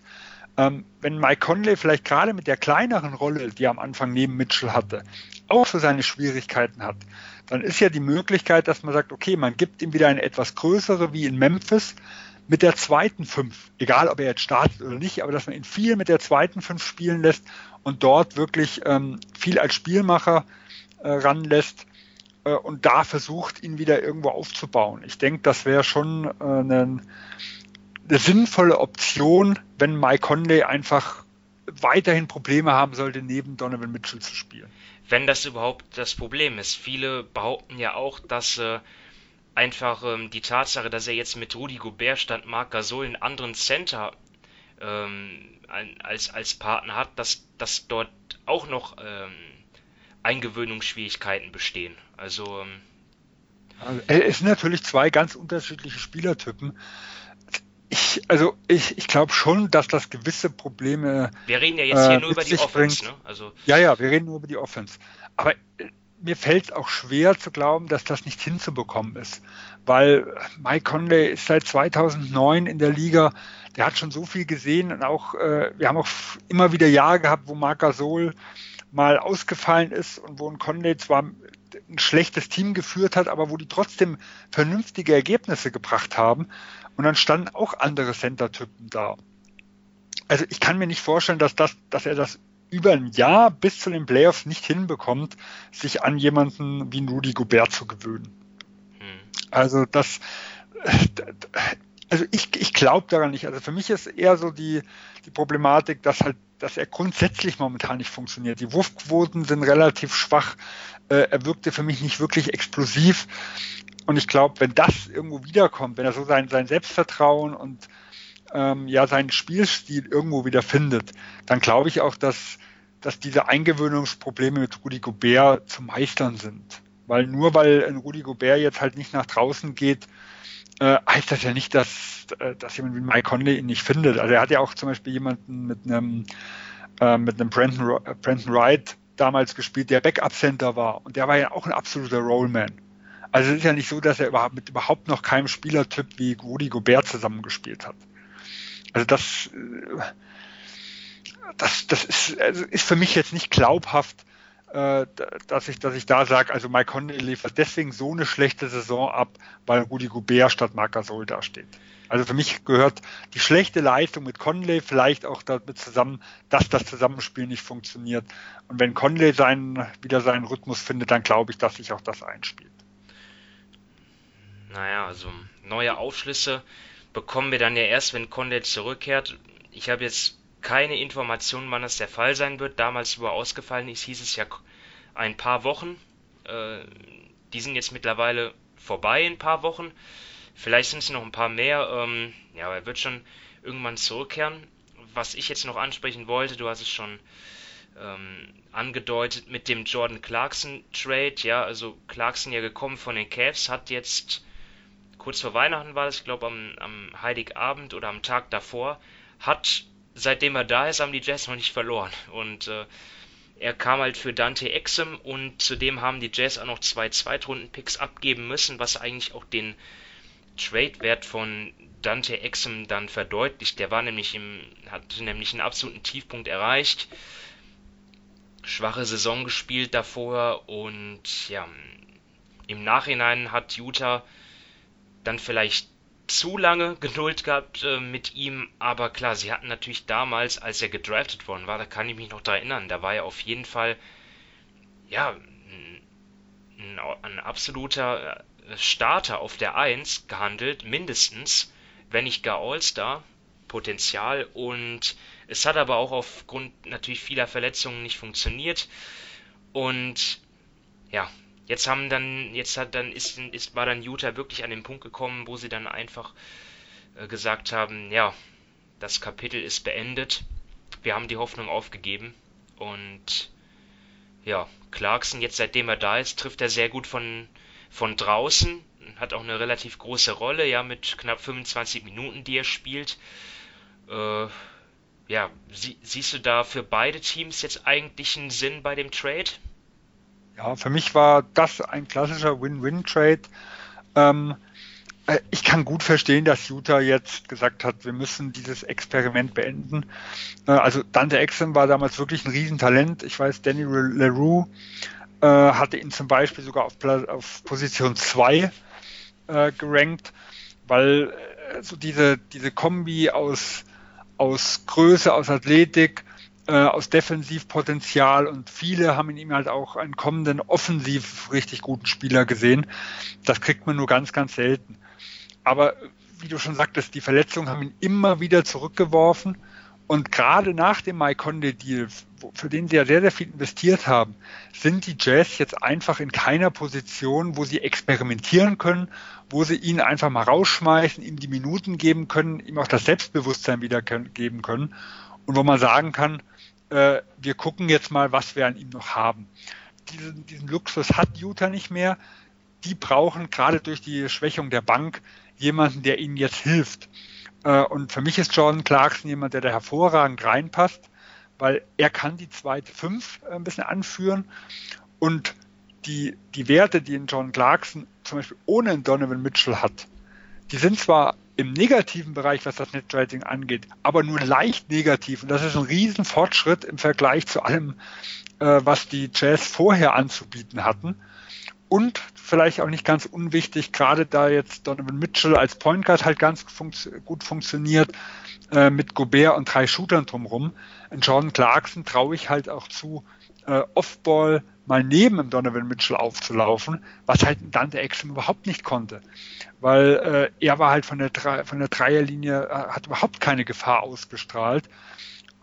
Speaker 6: Ähm, wenn Mike Conley vielleicht gerade mit der kleineren Rolle, die er am Anfang neben Mitchell hatte, auch so seine Schwierigkeiten hat, dann ist ja die Möglichkeit, dass man sagt, okay, man gibt ihm wieder eine etwas größere wie in Memphis, mit der zweiten Fünf, egal ob er jetzt startet oder nicht, aber dass man ihn viel mit der zweiten Fünf spielen lässt und dort wirklich ähm, viel als Spielmacher äh, ranlässt äh, und da versucht, ihn wieder irgendwo aufzubauen. Ich denke, das wäre schon äh, eine, eine sinnvolle Option, wenn Mike Conley einfach weiterhin Probleme haben sollte, neben Donovan Mitchell zu spielen.
Speaker 5: Wenn das überhaupt das Problem ist. Viele behaupten ja auch, dass äh, einfach ähm, die Tatsache, dass er jetzt mit Rudi Gobert statt Marc Gasol einen anderen Center ähm, als, als Partner hat, dass, dass dort auch noch ähm, Eingewöhnungsschwierigkeiten bestehen. Also, ähm,
Speaker 6: also es sind natürlich zwei ganz unterschiedliche Spielertypen. Ich, also ich, ich glaube schon, dass das gewisse Probleme.
Speaker 5: Wir reden ja jetzt hier äh, nur über die Offense, ne?
Speaker 6: Also ja, ja, wir reden nur über die Offense. Aber äh, mir fällt es auch schwer zu glauben, dass das nicht hinzubekommen ist. Weil Mike Conley ist seit 2009 in der Liga, der hat schon so viel gesehen und auch, äh, wir haben auch immer wieder Jahre gehabt, wo Marc Gasol mal ausgefallen ist und wo ein Conley zwar ein schlechtes Team geführt hat, aber wo die trotzdem vernünftige Ergebnisse gebracht haben. Und dann standen auch andere Center-Typen da. Also ich kann mir nicht vorstellen, dass, das, dass er das über ein Jahr bis zu den Playoffs nicht hinbekommt, sich an jemanden wie Rudy Gobert zu gewöhnen. Hm. Also das, also ich, ich glaube daran nicht. Also für mich ist eher so die, die Problematik, dass halt, dass er grundsätzlich momentan nicht funktioniert. Die Wurfquoten sind relativ schwach. Äh, er wirkte für mich nicht wirklich explosiv. Und ich glaube, wenn das irgendwo wiederkommt, wenn er so sein, sein Selbstvertrauen und ähm, ja seinen Spielstil irgendwo wieder findet, dann glaube ich auch, dass, dass diese Eingewöhnungsprobleme mit Rudi Gobert zu meistern sind. Weil nur weil ein Rudi Gobert jetzt halt nicht nach draußen geht, äh, heißt das ja nicht, dass, äh, dass jemand wie Mike Conley ihn nicht findet. Also er hat ja auch zum Beispiel jemanden mit einem, äh, mit einem Brandon, Brandon Wright damals gespielt, der Backup-Center war. Und der war ja auch ein absoluter Rollman. Also es ist ja nicht so, dass er überhaupt, mit überhaupt noch keinem Spielertyp wie Rudi Gobert zusammengespielt hat. Also das, äh, das, das ist, also ist für mich jetzt nicht glaubhaft, äh, dass ich, dass ich da sage, also Mike Conley liefert deswegen so eine schlechte Saison ab, weil Rudi Goubert statt Marc Gasol dasteht. Also für mich gehört die schlechte Leistung mit Conley vielleicht auch damit zusammen, dass das Zusammenspiel nicht funktioniert. Und wenn Conley seinen, wieder seinen Rhythmus findet, dann glaube ich, dass sich auch das einspielt.
Speaker 5: Naja, also neue Aufschlüsse bekommen wir dann ja erst, wenn Conley zurückkehrt. Ich habe jetzt keine Informationen, wann das der Fall sein wird. Damals, wo er ausgefallen ist, hieß es ja ein paar Wochen. Äh, die sind jetzt mittlerweile vorbei, ein paar Wochen. Vielleicht sind es noch ein paar mehr. Ähm, ja, aber er wird schon irgendwann zurückkehren. Was ich jetzt noch ansprechen wollte, du hast es schon ähm, angedeutet mit dem Jordan Clarkson Trade. Ja, also Clarkson ja gekommen von den Cavs, hat jetzt kurz vor Weihnachten war das, ich glaube am, am Heiligabend oder am Tag davor, hat, seitdem er da ist, haben die Jazz noch nicht verloren. Und äh, er kam halt für Dante Exum und zudem haben die Jazz auch noch zwei Zweitrunden-Picks abgeben müssen, was eigentlich auch den Trade-Wert von Dante Exum dann verdeutlicht. Der war nämlich im, hat nämlich einen absoluten Tiefpunkt erreicht. Schwache Saison gespielt davor und ja, im Nachhinein hat Utah dann vielleicht zu lange *laughs* Geduld gehabt äh, mit ihm, aber klar, sie hatten natürlich damals, als er gedraftet worden war, da kann ich mich noch daran erinnern, da war er auf jeden Fall, ja, ein, ein absoluter Starter auf der 1 gehandelt, mindestens, wenn nicht gar All-Star, Potenzial und es hat aber auch aufgrund natürlich vieler Verletzungen nicht funktioniert und ja, Jetzt haben dann, jetzt hat dann, ist, ist, war dann Utah wirklich an den Punkt gekommen, wo sie dann einfach äh, gesagt haben, ja, das Kapitel ist beendet. Wir haben die Hoffnung aufgegeben. Und ja, Clarkson, jetzt seitdem er da ist, trifft er sehr gut von, von draußen. Hat auch eine relativ große Rolle, ja, mit knapp 25 Minuten, die er spielt. Äh, ja, sie, siehst du da für beide Teams jetzt eigentlich einen Sinn bei dem Trade?
Speaker 6: Ja, für mich war das ein klassischer Win-Win-Trade. Ähm, äh, ich kann gut verstehen, dass Utah jetzt gesagt hat, wir müssen dieses Experiment beenden. Äh, also Dante Exum war damals wirklich ein Riesentalent. Ich weiß, Danny LaRue äh, hatte ihn zum Beispiel sogar auf, auf Position 2 äh, gerankt, weil so diese, diese Kombi aus, aus Größe, aus Athletik, äh, aus Defensivpotenzial und viele haben in ihm halt auch einen kommenden offensiv richtig guten Spieler gesehen. Das kriegt man nur ganz, ganz selten. Aber wie du schon sagtest, die Verletzungen haben ihn immer wieder zurückgeworfen. Und gerade nach dem Mike Conley Deal, für den sie ja sehr, sehr viel investiert haben, sind die Jazz jetzt einfach in keiner Position, wo sie experimentieren können, wo sie ihn einfach mal rausschmeißen, ihm die Minuten geben können, ihm auch das Selbstbewusstsein wieder geben können und wo man sagen kann, äh, wir gucken jetzt mal, was wir an ihm noch haben. Diesen, diesen Luxus hat Utah nicht mehr. Die brauchen gerade durch die Schwächung der Bank jemanden, der ihnen jetzt hilft. Äh, und für mich ist Jordan Clarkson jemand, der da hervorragend reinpasst, weil er kann die zweite Fünf äh, ein bisschen anführen und die, die Werte, die in Jordan Clarkson zum Beispiel ohne Donovan Mitchell hat, die sind zwar im negativen Bereich, was das Netrating angeht, aber nur leicht negativ. Und das ist ein Riesenfortschritt im Vergleich zu allem, äh, was die Jazz vorher anzubieten hatten. Und vielleicht auch nicht ganz unwichtig, gerade da jetzt Donovan Mitchell als Point Guard halt ganz funktio gut funktioniert, äh, mit Gobert und drei Shootern drumherum. In Jordan Clarkson traue ich halt auch zu, äh, Offball mal neben dem Donovan Mitchell aufzulaufen, was halt Dante Exum überhaupt nicht konnte. Weil äh, er war halt von der, von der Dreierlinie, äh, hat überhaupt keine Gefahr ausgestrahlt.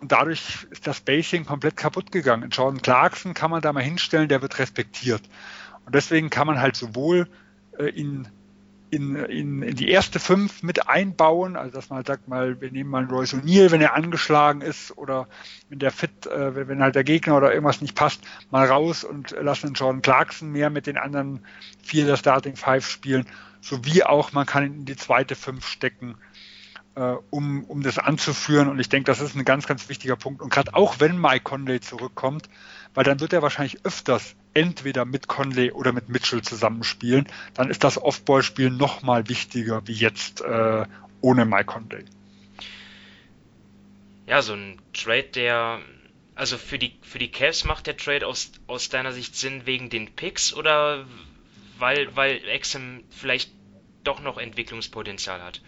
Speaker 6: Und dadurch ist das Spacing komplett kaputt gegangen. Jordan Clarkson kann man da mal hinstellen, der wird respektiert. Und deswegen kann man halt sowohl äh, ihn in, in, in die erste fünf mit einbauen, also dass man halt sagt mal, wir nehmen mal einen Royce O'Neill, wenn er angeschlagen ist oder wenn der fit, äh, wenn halt der Gegner oder irgendwas nicht passt, mal raus und lassen Jordan Clarkson mehr mit den anderen vier der Starting Five spielen, sowie auch man kann ihn in die zweite fünf stecken, äh, um, um das anzuführen. Und ich denke, das ist ein ganz, ganz wichtiger Punkt. Und gerade auch wenn Mike Conley zurückkommt, weil dann wird er wahrscheinlich öfters entweder mit Conley oder mit Mitchell zusammenspielen, dann ist das Off-Ball-Spiel nochmal wichtiger wie jetzt äh, ohne Mike Conley.
Speaker 5: Ja, so ein Trade, der also für die für die Cavs macht der Trade aus aus deiner Sicht Sinn wegen den Picks oder weil weil Exim vielleicht doch noch Entwicklungspotenzial hat?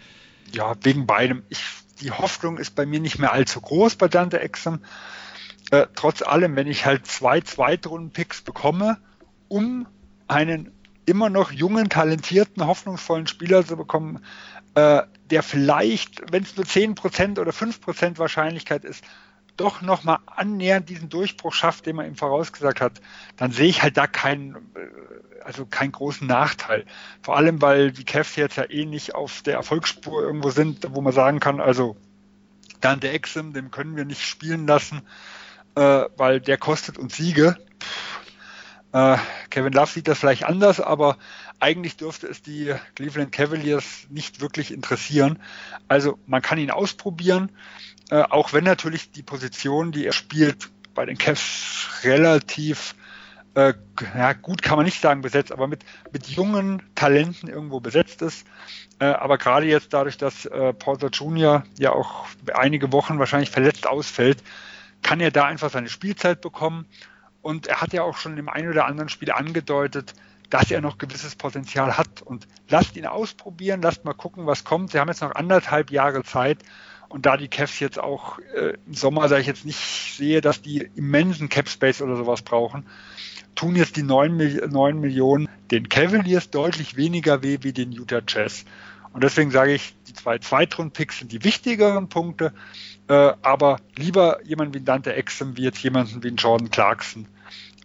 Speaker 6: Ja, wegen beidem. Ich, die Hoffnung ist bei mir nicht mehr allzu groß bei Dante Exim äh, trotz allem, wenn ich halt zwei Zweitrunden-Picks bekomme, um einen immer noch jungen, talentierten, hoffnungsvollen Spieler zu bekommen, äh, der vielleicht, wenn es nur 10% oder 5% Wahrscheinlichkeit ist, doch nochmal annähernd diesen Durchbruch schafft, den man ihm vorausgesagt hat, dann sehe ich halt da keinen, äh, also keinen großen Nachteil. Vor allem, weil die Cavs jetzt ja eh nicht auf der Erfolgsspur irgendwo sind, wo man sagen kann, also dann der Exim, dem können wir nicht spielen lassen äh, weil der kostet uns Siege. Äh, Kevin Love sieht das vielleicht anders, aber eigentlich dürfte es die Cleveland Cavaliers nicht wirklich interessieren. Also man kann ihn ausprobieren, äh, auch wenn natürlich die Position, die er spielt, bei den Cavs relativ äh, ja, gut kann man nicht sagen besetzt, aber mit, mit jungen Talenten irgendwo besetzt ist. Äh, aber gerade jetzt dadurch, dass äh, Porter Jr. ja auch einige Wochen wahrscheinlich verletzt ausfällt, kann er da einfach seine Spielzeit bekommen. Und er hat ja auch schon im einen oder anderen Spiel angedeutet, dass er noch gewisses Potenzial hat. Und lasst ihn ausprobieren, lasst mal gucken, was kommt. Sie haben jetzt noch anderthalb Jahre Zeit. Und da die Cavs jetzt auch äh, im Sommer, da ich jetzt nicht sehe, dass die immensen Cap Space oder sowas brauchen, tun jetzt die 9, 9 Millionen den Cavaliers deutlich weniger weh wie den Utah Jazz. Und deswegen sage ich, die zwei Zweitrund-Picks sind die wichtigeren Punkte. Äh, aber lieber jemand wie Dante Exum wie jetzt jemanden wie Jordan Clarkson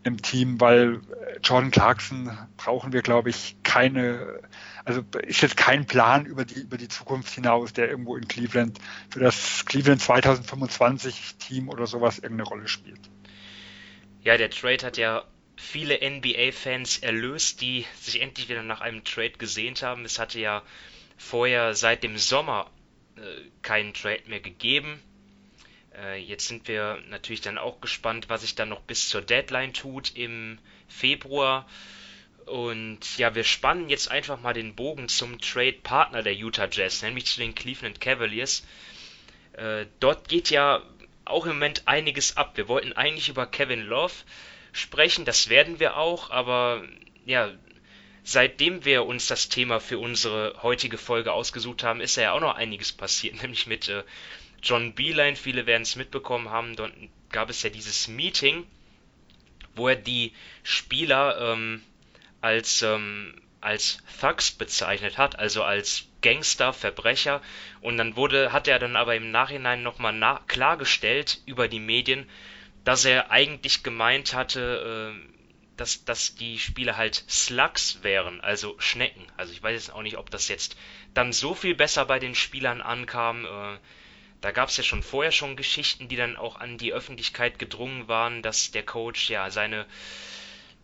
Speaker 6: im Team, weil äh, Jordan Clarkson brauchen wir, glaube ich, keine, also ist jetzt kein Plan über die, über die Zukunft hinaus, der irgendwo in Cleveland für das Cleveland 2025 Team oder sowas irgendeine Rolle spielt.
Speaker 5: Ja, der Trade hat ja viele NBA-Fans erlöst, die sich endlich wieder nach einem Trade gesehnt haben. Es hatte ja vorher seit dem Sommer äh, keinen Trade mehr gegeben. Äh, jetzt sind wir natürlich dann auch gespannt, was sich dann noch bis zur Deadline tut im Februar. Und ja, wir spannen jetzt einfach mal den Bogen zum Trade-Partner der Utah Jazz, nämlich zu den Cleveland Cavaliers. Äh, dort geht ja auch im Moment einiges ab. Wir wollten eigentlich über Kevin Love sprechen, das werden wir auch, aber ja, seitdem wir uns das Thema für unsere heutige Folge ausgesucht haben, ist ja auch noch einiges passiert, *laughs* nämlich mit äh, John Beeline. Viele werden es mitbekommen haben. Dort gab es ja dieses Meeting, wo er die Spieler ähm, als, ähm, als Thugs bezeichnet hat, also als Gangster, Verbrecher. Und dann wurde, hat er dann aber im Nachhinein nochmal na klargestellt über die Medien, dass er eigentlich gemeint hatte, äh, dass, dass die Spieler halt Slugs wären, also Schnecken. Also ich weiß jetzt auch nicht, ob das jetzt dann so viel besser bei den Spielern ankam. Äh, da gab es ja schon vorher schon Geschichten, die dann auch an die Öffentlichkeit gedrungen waren, dass der Coach ja seine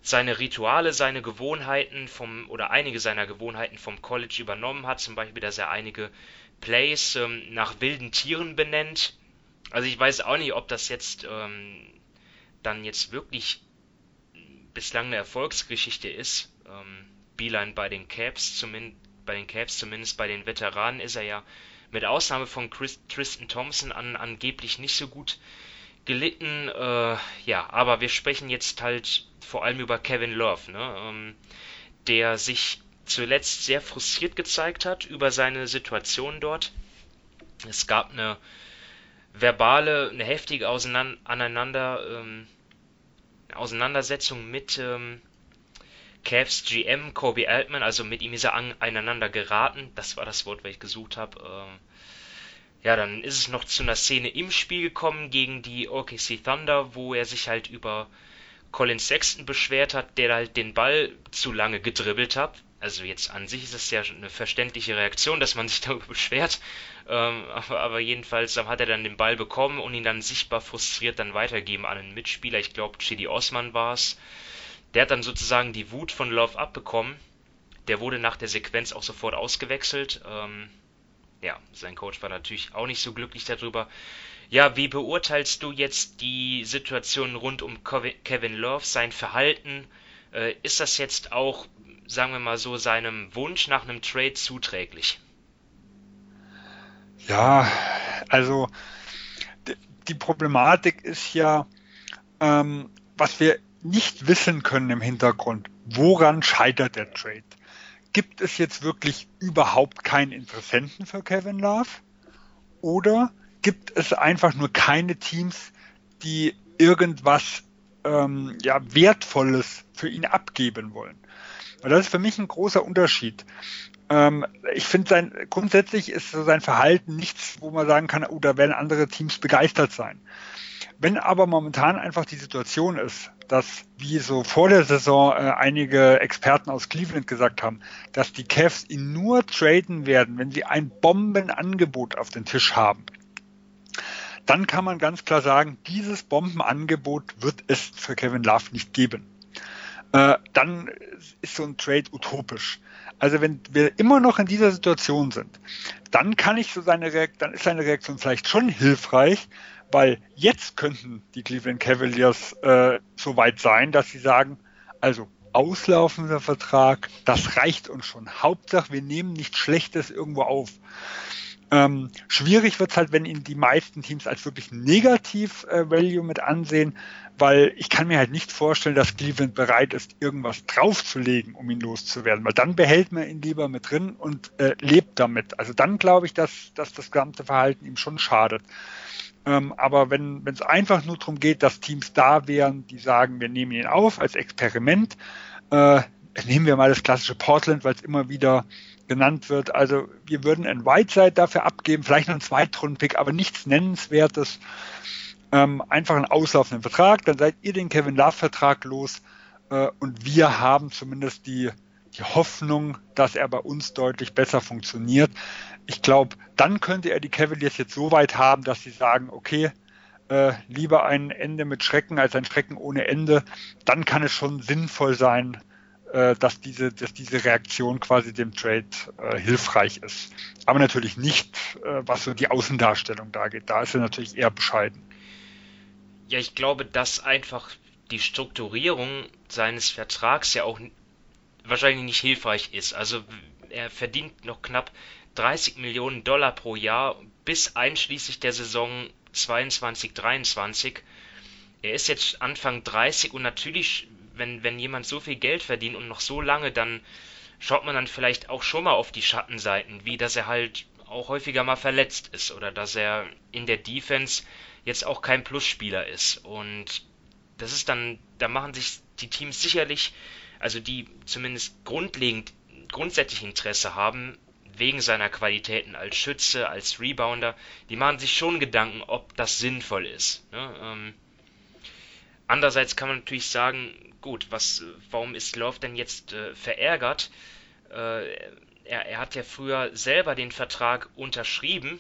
Speaker 5: seine Rituale, seine Gewohnheiten vom oder einige seiner Gewohnheiten vom College übernommen hat, zum Beispiel, dass er einige Plays ähm, nach wilden Tieren benennt. Also ich weiß auch nicht, ob das jetzt ähm, dann jetzt wirklich bislang eine Erfolgsgeschichte ist. Ähm, Beeline bei den Caps, zumindest bei den Caps, zumindest bei den Veteranen ist er ja mit Ausnahme von Chris, Tristan Thompson an, angeblich nicht so gut gelitten. Äh, ja, aber wir sprechen jetzt halt vor allem über Kevin Love, ne? Ähm, der sich zuletzt sehr frustriert gezeigt hat über seine Situation dort. Es gab eine verbale, eine heftige Auseinander, aneinander, ähm, Auseinandersetzung mit ähm, Cavs GM Kobe Altman, also mit ihm ist er an, aneinander geraten. Das war das Wort, was ich gesucht habe. Ähm, ja, dann ist es noch zu einer Szene im Spiel gekommen gegen die OKC Thunder, wo er sich halt über Colin Sexton beschwert hat, der halt den Ball zu lange gedribbelt hat. Also jetzt an sich ist es ja eine verständliche Reaktion, dass man sich *laughs* darüber beschwert. Ähm, aber, aber, jedenfalls hat er dann den Ball bekommen und ihn dann sichtbar frustriert dann weitergeben an einen Mitspieler. Ich glaube, Chidi Osman war es. Der hat dann sozusagen die Wut von Love abbekommen. Der wurde nach der Sequenz auch sofort ausgewechselt. Ähm, ja, sein Coach war natürlich auch nicht so glücklich darüber. Ja, wie beurteilst du jetzt die Situation rund um Kevin Love, sein Verhalten? Äh, ist das jetzt auch, sagen wir mal so, seinem Wunsch nach einem Trade zuträglich?
Speaker 6: Ja, also die Problematik ist ja, ähm, was wir nicht wissen können im Hintergrund, woran scheitert der Trade? gibt es jetzt wirklich überhaupt keinen Interessenten für Kevin Love? Oder gibt es einfach nur keine Teams, die irgendwas ähm, ja, Wertvolles für ihn abgeben wollen? Und das ist für mich ein großer Unterschied. Ähm, ich finde sein, grundsätzlich ist sein Verhalten nichts, wo man sagen kann, oh, da werden andere Teams begeistert sein. Wenn aber momentan einfach die Situation ist, dass, wie so vor der Saison äh, einige Experten aus Cleveland gesagt haben, dass die Cavs ihn nur traden werden, wenn sie ein Bombenangebot auf den Tisch haben, dann kann man ganz klar sagen, dieses Bombenangebot wird es für Kevin Love nicht geben. Äh, dann ist so ein Trade utopisch. Also wenn wir immer noch in dieser Situation sind, dann kann ich so seine Reaktion, dann ist seine Reaktion vielleicht schon hilfreich, weil jetzt könnten die Cleveland Cavaliers äh, so weit sein, dass sie sagen, also auslaufender Vertrag, das reicht uns schon. Hauptsache, wir nehmen nichts Schlechtes irgendwo auf. Ähm, schwierig wird es halt, wenn ihn die meisten Teams als wirklich negativ äh, Value mit ansehen, weil ich kann mir halt nicht vorstellen, dass Cleveland bereit ist, irgendwas draufzulegen, um ihn loszuwerden, weil dann behält man ihn lieber mit drin und äh, lebt damit. Also dann glaube ich, dass, dass das gesamte Verhalten ihm schon schadet. Ähm, aber wenn es einfach nur darum geht, dass Teams da wären, die sagen, wir nehmen ihn auf als Experiment, äh, nehmen wir mal das klassische Portland, weil es immer wieder genannt wird. Also wir würden ein Whiteside dafür abgeben, vielleicht noch einen Zweitrunden-Pick, aber nichts Nennenswertes. Ähm, einfach einen auslaufenden Vertrag, dann seid ihr den Kevin Love-Vertrag los äh, und wir haben zumindest die, die Hoffnung, dass er bei uns deutlich besser funktioniert ich glaube, dann könnte er die Cavaliers jetzt so weit haben, dass sie sagen, okay, äh, lieber ein Ende mit Schrecken als ein Schrecken ohne Ende. Dann kann es schon sinnvoll sein, äh, dass, diese, dass diese Reaktion quasi dem Trade äh, hilfreich ist. Aber natürlich nicht, äh, was so die Außendarstellung da geht. Da ist er natürlich eher bescheiden.
Speaker 5: Ja, ich glaube, dass einfach die Strukturierung seines Vertrags ja auch wahrscheinlich nicht hilfreich ist. Also er verdient noch knapp 30 Millionen Dollar pro Jahr bis einschließlich der Saison 22/23. Er ist jetzt Anfang 30 und natürlich wenn, wenn jemand so viel Geld verdient und noch so lange, dann schaut man dann vielleicht auch schon mal auf die Schattenseiten, wie dass er halt auch häufiger mal verletzt ist oder dass er in der Defense jetzt auch kein Plusspieler ist. Und das ist dann, da machen sich die Teams sicherlich, also die zumindest grundlegend, grundsätzlich Interesse haben, wegen seiner Qualitäten als Schütze, als Rebounder, die machen sich schon Gedanken, ob das sinnvoll ist. Ne? Ähm, andererseits kann man natürlich sagen, gut, was, warum ist Love denn jetzt äh, verärgert? Äh, er, er hat ja früher selber den Vertrag unterschrieben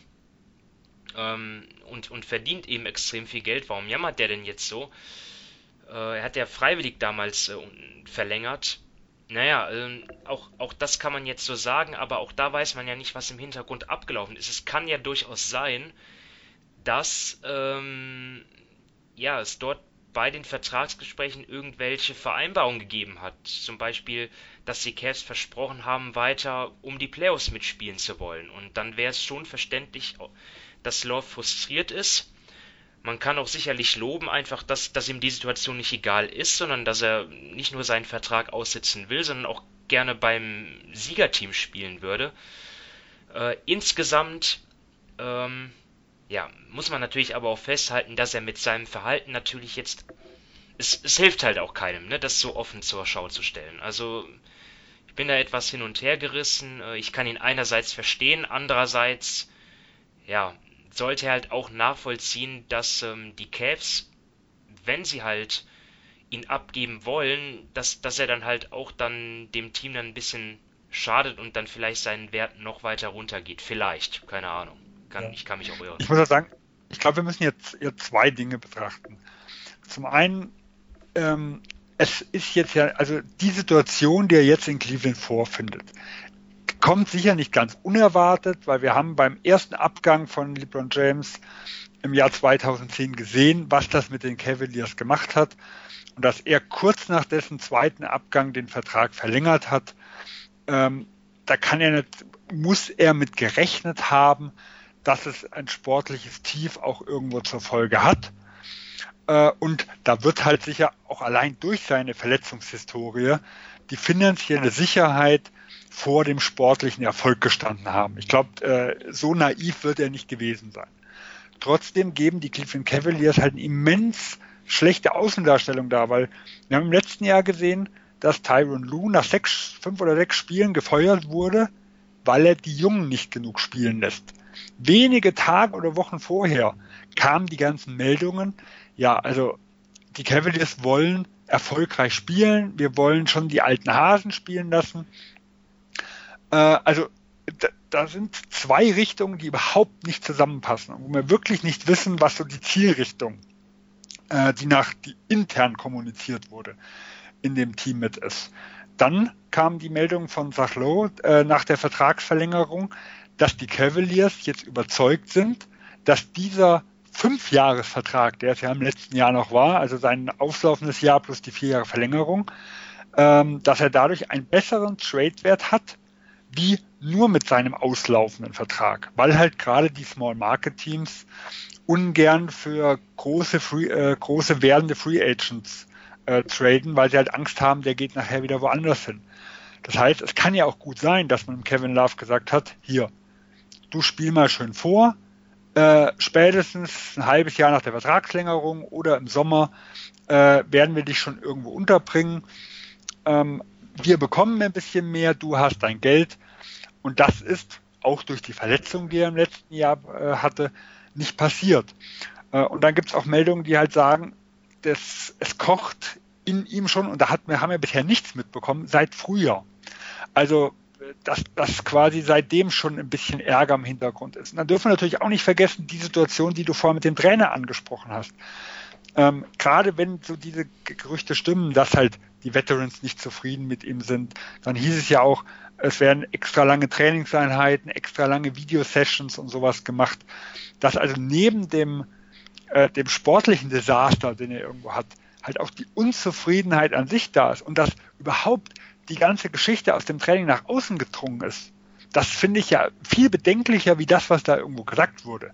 Speaker 5: ähm, und, und verdient eben extrem viel Geld. Warum jammert der denn jetzt so? Äh, er hat ja freiwillig damals äh, verlängert. Naja, ähm, auch, auch das kann man jetzt so sagen, aber auch da weiß man ja nicht, was im Hintergrund abgelaufen ist. Es kann ja durchaus sein, dass ähm, ja, es dort bei den Vertragsgesprächen irgendwelche Vereinbarungen gegeben hat. Zum Beispiel, dass die Cavs versprochen haben, weiter um die Playoffs mitspielen zu wollen. Und dann wäre es schon verständlich, dass Love frustriert ist. Man kann auch sicherlich loben, einfach, dass, dass ihm die Situation nicht egal ist, sondern dass er nicht nur seinen Vertrag aussitzen will, sondern auch gerne beim Siegerteam spielen würde. Äh, insgesamt ähm, ja, muss man natürlich aber auch festhalten, dass er mit seinem Verhalten natürlich jetzt. Es, es hilft halt auch keinem, ne, das so offen zur Schau zu stellen. Also, ich bin da etwas hin und her gerissen. Äh, ich kann ihn einerseits verstehen, andererseits, ja, sollte er halt auch nachvollziehen, dass ähm, die Cavs, wenn sie halt ihn abgeben wollen, dass, dass er dann halt auch dann dem Team dann ein bisschen schadet und dann vielleicht seinen Wert noch weiter runtergeht. Vielleicht, keine Ahnung. Kann, ja. Ich kann mich auch irren.
Speaker 6: Ich muss ja sagen, ich glaube, wir müssen jetzt, jetzt zwei Dinge betrachten. Zum einen, ähm, es ist jetzt ja, also die Situation, die er jetzt in Cleveland vorfindet, kommt sicher nicht ganz unerwartet, weil wir haben beim ersten Abgang von LeBron James im Jahr 2010 gesehen, was das mit den Cavaliers gemacht hat und dass er kurz nach dessen zweiten Abgang den Vertrag verlängert hat. Ähm, da kann er nicht, muss er mit gerechnet haben, dass es ein sportliches Tief auch irgendwo zur Folge hat. Äh, und da wird halt sicher auch allein durch seine Verletzungshistorie die finanzielle Sicherheit vor dem sportlichen Erfolg gestanden haben. Ich glaube, äh, so naiv wird er nicht gewesen sein. Trotzdem geben die Cleveland Cavaliers halt eine immens schlechte Außendarstellung da, weil wir haben im letzten Jahr gesehen, dass Tyron Lue nach sechs, fünf oder sechs Spielen gefeuert wurde, weil er die Jungen nicht genug spielen lässt wenige Tage oder Wochen vorher kamen die ganzen Meldungen, ja, also die Cavaliers wollen erfolgreich spielen, wir wollen schon die alten Hasen spielen lassen. Äh, also da, da, sind zwei Richtungen, die überhaupt nicht zusammenpassen und wo wir wirklich nicht wissen, was so die Zielrichtung, äh, die nach die intern kommuniziert wurde, in dem Team mit ist. Dann kam die Meldung von Sachlo äh, nach der Vertragsverlängerung, dass die Cavaliers jetzt überzeugt sind, dass dieser Fünfjahresvertrag, der es ja im letzten Jahr noch war, also sein auslaufendes Jahr plus die vier Jahre Verlängerung, ähm, dass er dadurch einen besseren Trade-Wert hat, wie nur mit seinem auslaufenden Vertrag, weil halt gerade die Small Market Teams ungern für große, Free, äh, große werdende Free Agents äh, traden, weil sie halt Angst haben, der geht nachher wieder woanders hin. Das heißt, es kann ja auch gut sein, dass man Kevin Love gesagt hat, hier, du spiel mal schön vor, äh, spätestens ein halbes Jahr nach der Vertragslängerung oder im Sommer äh, werden wir dich schon irgendwo unterbringen. Ähm, wir bekommen ein bisschen mehr, du hast dein Geld. Und das ist auch durch die Verletzung, die er im letzten Jahr äh, hatte, nicht passiert. Äh, und dann gibt es auch Meldungen, die halt sagen, dass es kocht in ihm schon, und da hat, haben wir bisher nichts mitbekommen, seit Frühjahr. Also dass das quasi seitdem schon ein bisschen Ärger im Hintergrund ist. Und dann dürfen wir natürlich auch nicht vergessen, die Situation, die du vorher mit dem Trainer angesprochen hast. Ähm, gerade wenn so diese Gerüchte stimmen, dass halt die Veterans nicht zufrieden mit ihm sind, dann hieß es ja auch, es werden extra lange Trainingseinheiten, extra lange Videosessions und sowas gemacht, dass also neben dem, äh, dem sportlichen Desaster, den er irgendwo hat, halt auch die Unzufriedenheit an sich da ist und dass überhaupt die ganze Geschichte aus dem Training nach außen gedrungen ist, das finde ich ja viel bedenklicher wie das, was da irgendwo gesagt wurde.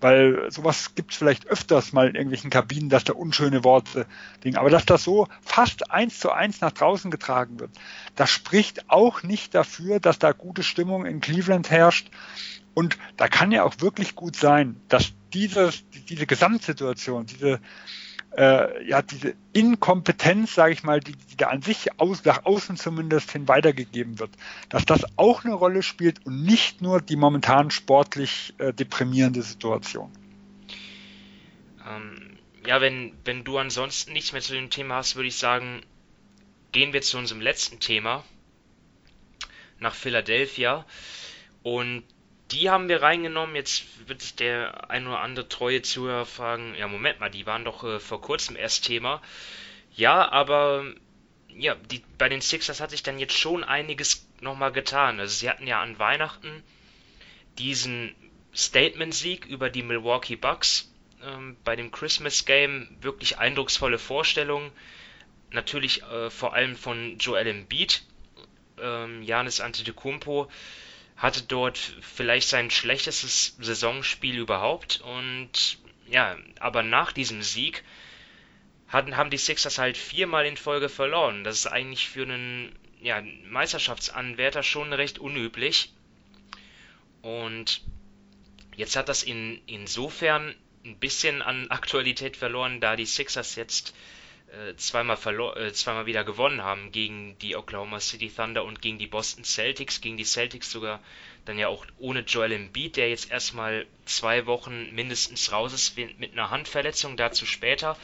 Speaker 6: Weil sowas gibt es vielleicht öfters mal in irgendwelchen Kabinen, dass da unschöne Worte Ding. Aber dass das so fast eins zu eins nach draußen getragen wird, das spricht auch nicht dafür, dass da gute Stimmung in Cleveland herrscht. Und da kann ja auch wirklich gut sein, dass diese, diese Gesamtsituation, diese äh, ja, diese Inkompetenz, sage ich mal, die, die da an sich aus, nach außen zumindest hin weitergegeben wird, dass das auch eine Rolle spielt und nicht nur die momentan sportlich äh, deprimierende Situation.
Speaker 5: Ähm, ja, wenn, wenn du ansonsten nichts mehr zu dem Thema hast, würde ich sagen, gehen wir zu unserem letzten Thema nach Philadelphia. Und die haben wir reingenommen. Jetzt wird der ein oder andere treue Zuhörer fragen, ja Moment mal, die waren doch äh, vor kurzem erst Thema. Ja, aber ja, die, bei den Sixers hat sich dann jetzt schon einiges nochmal getan. Also sie hatten ja an Weihnachten diesen Statement-Sieg über die Milwaukee Bucks. Ähm, bei dem Christmas Game wirklich eindrucksvolle Vorstellungen. Natürlich äh, vor allem von Joel Embiid, ähm, Janis Antetokounmpo hatte dort vielleicht sein schlechtestes Saisonspiel überhaupt und ja, aber nach diesem Sieg hatten, haben die Sixers halt viermal in Folge verloren. Das ist eigentlich für einen ja, Meisterschaftsanwärter schon recht unüblich. Und jetzt hat das in, insofern ein bisschen an Aktualität verloren, da die Sixers jetzt zweimal, verlor, äh, zweimal wieder gewonnen haben gegen die Oklahoma City Thunder und gegen die Boston Celtics, gegen die Celtics sogar dann ja auch ohne Joel Embiid, der jetzt erstmal zwei Wochen mindestens raus ist mit einer Handverletzung, dazu später.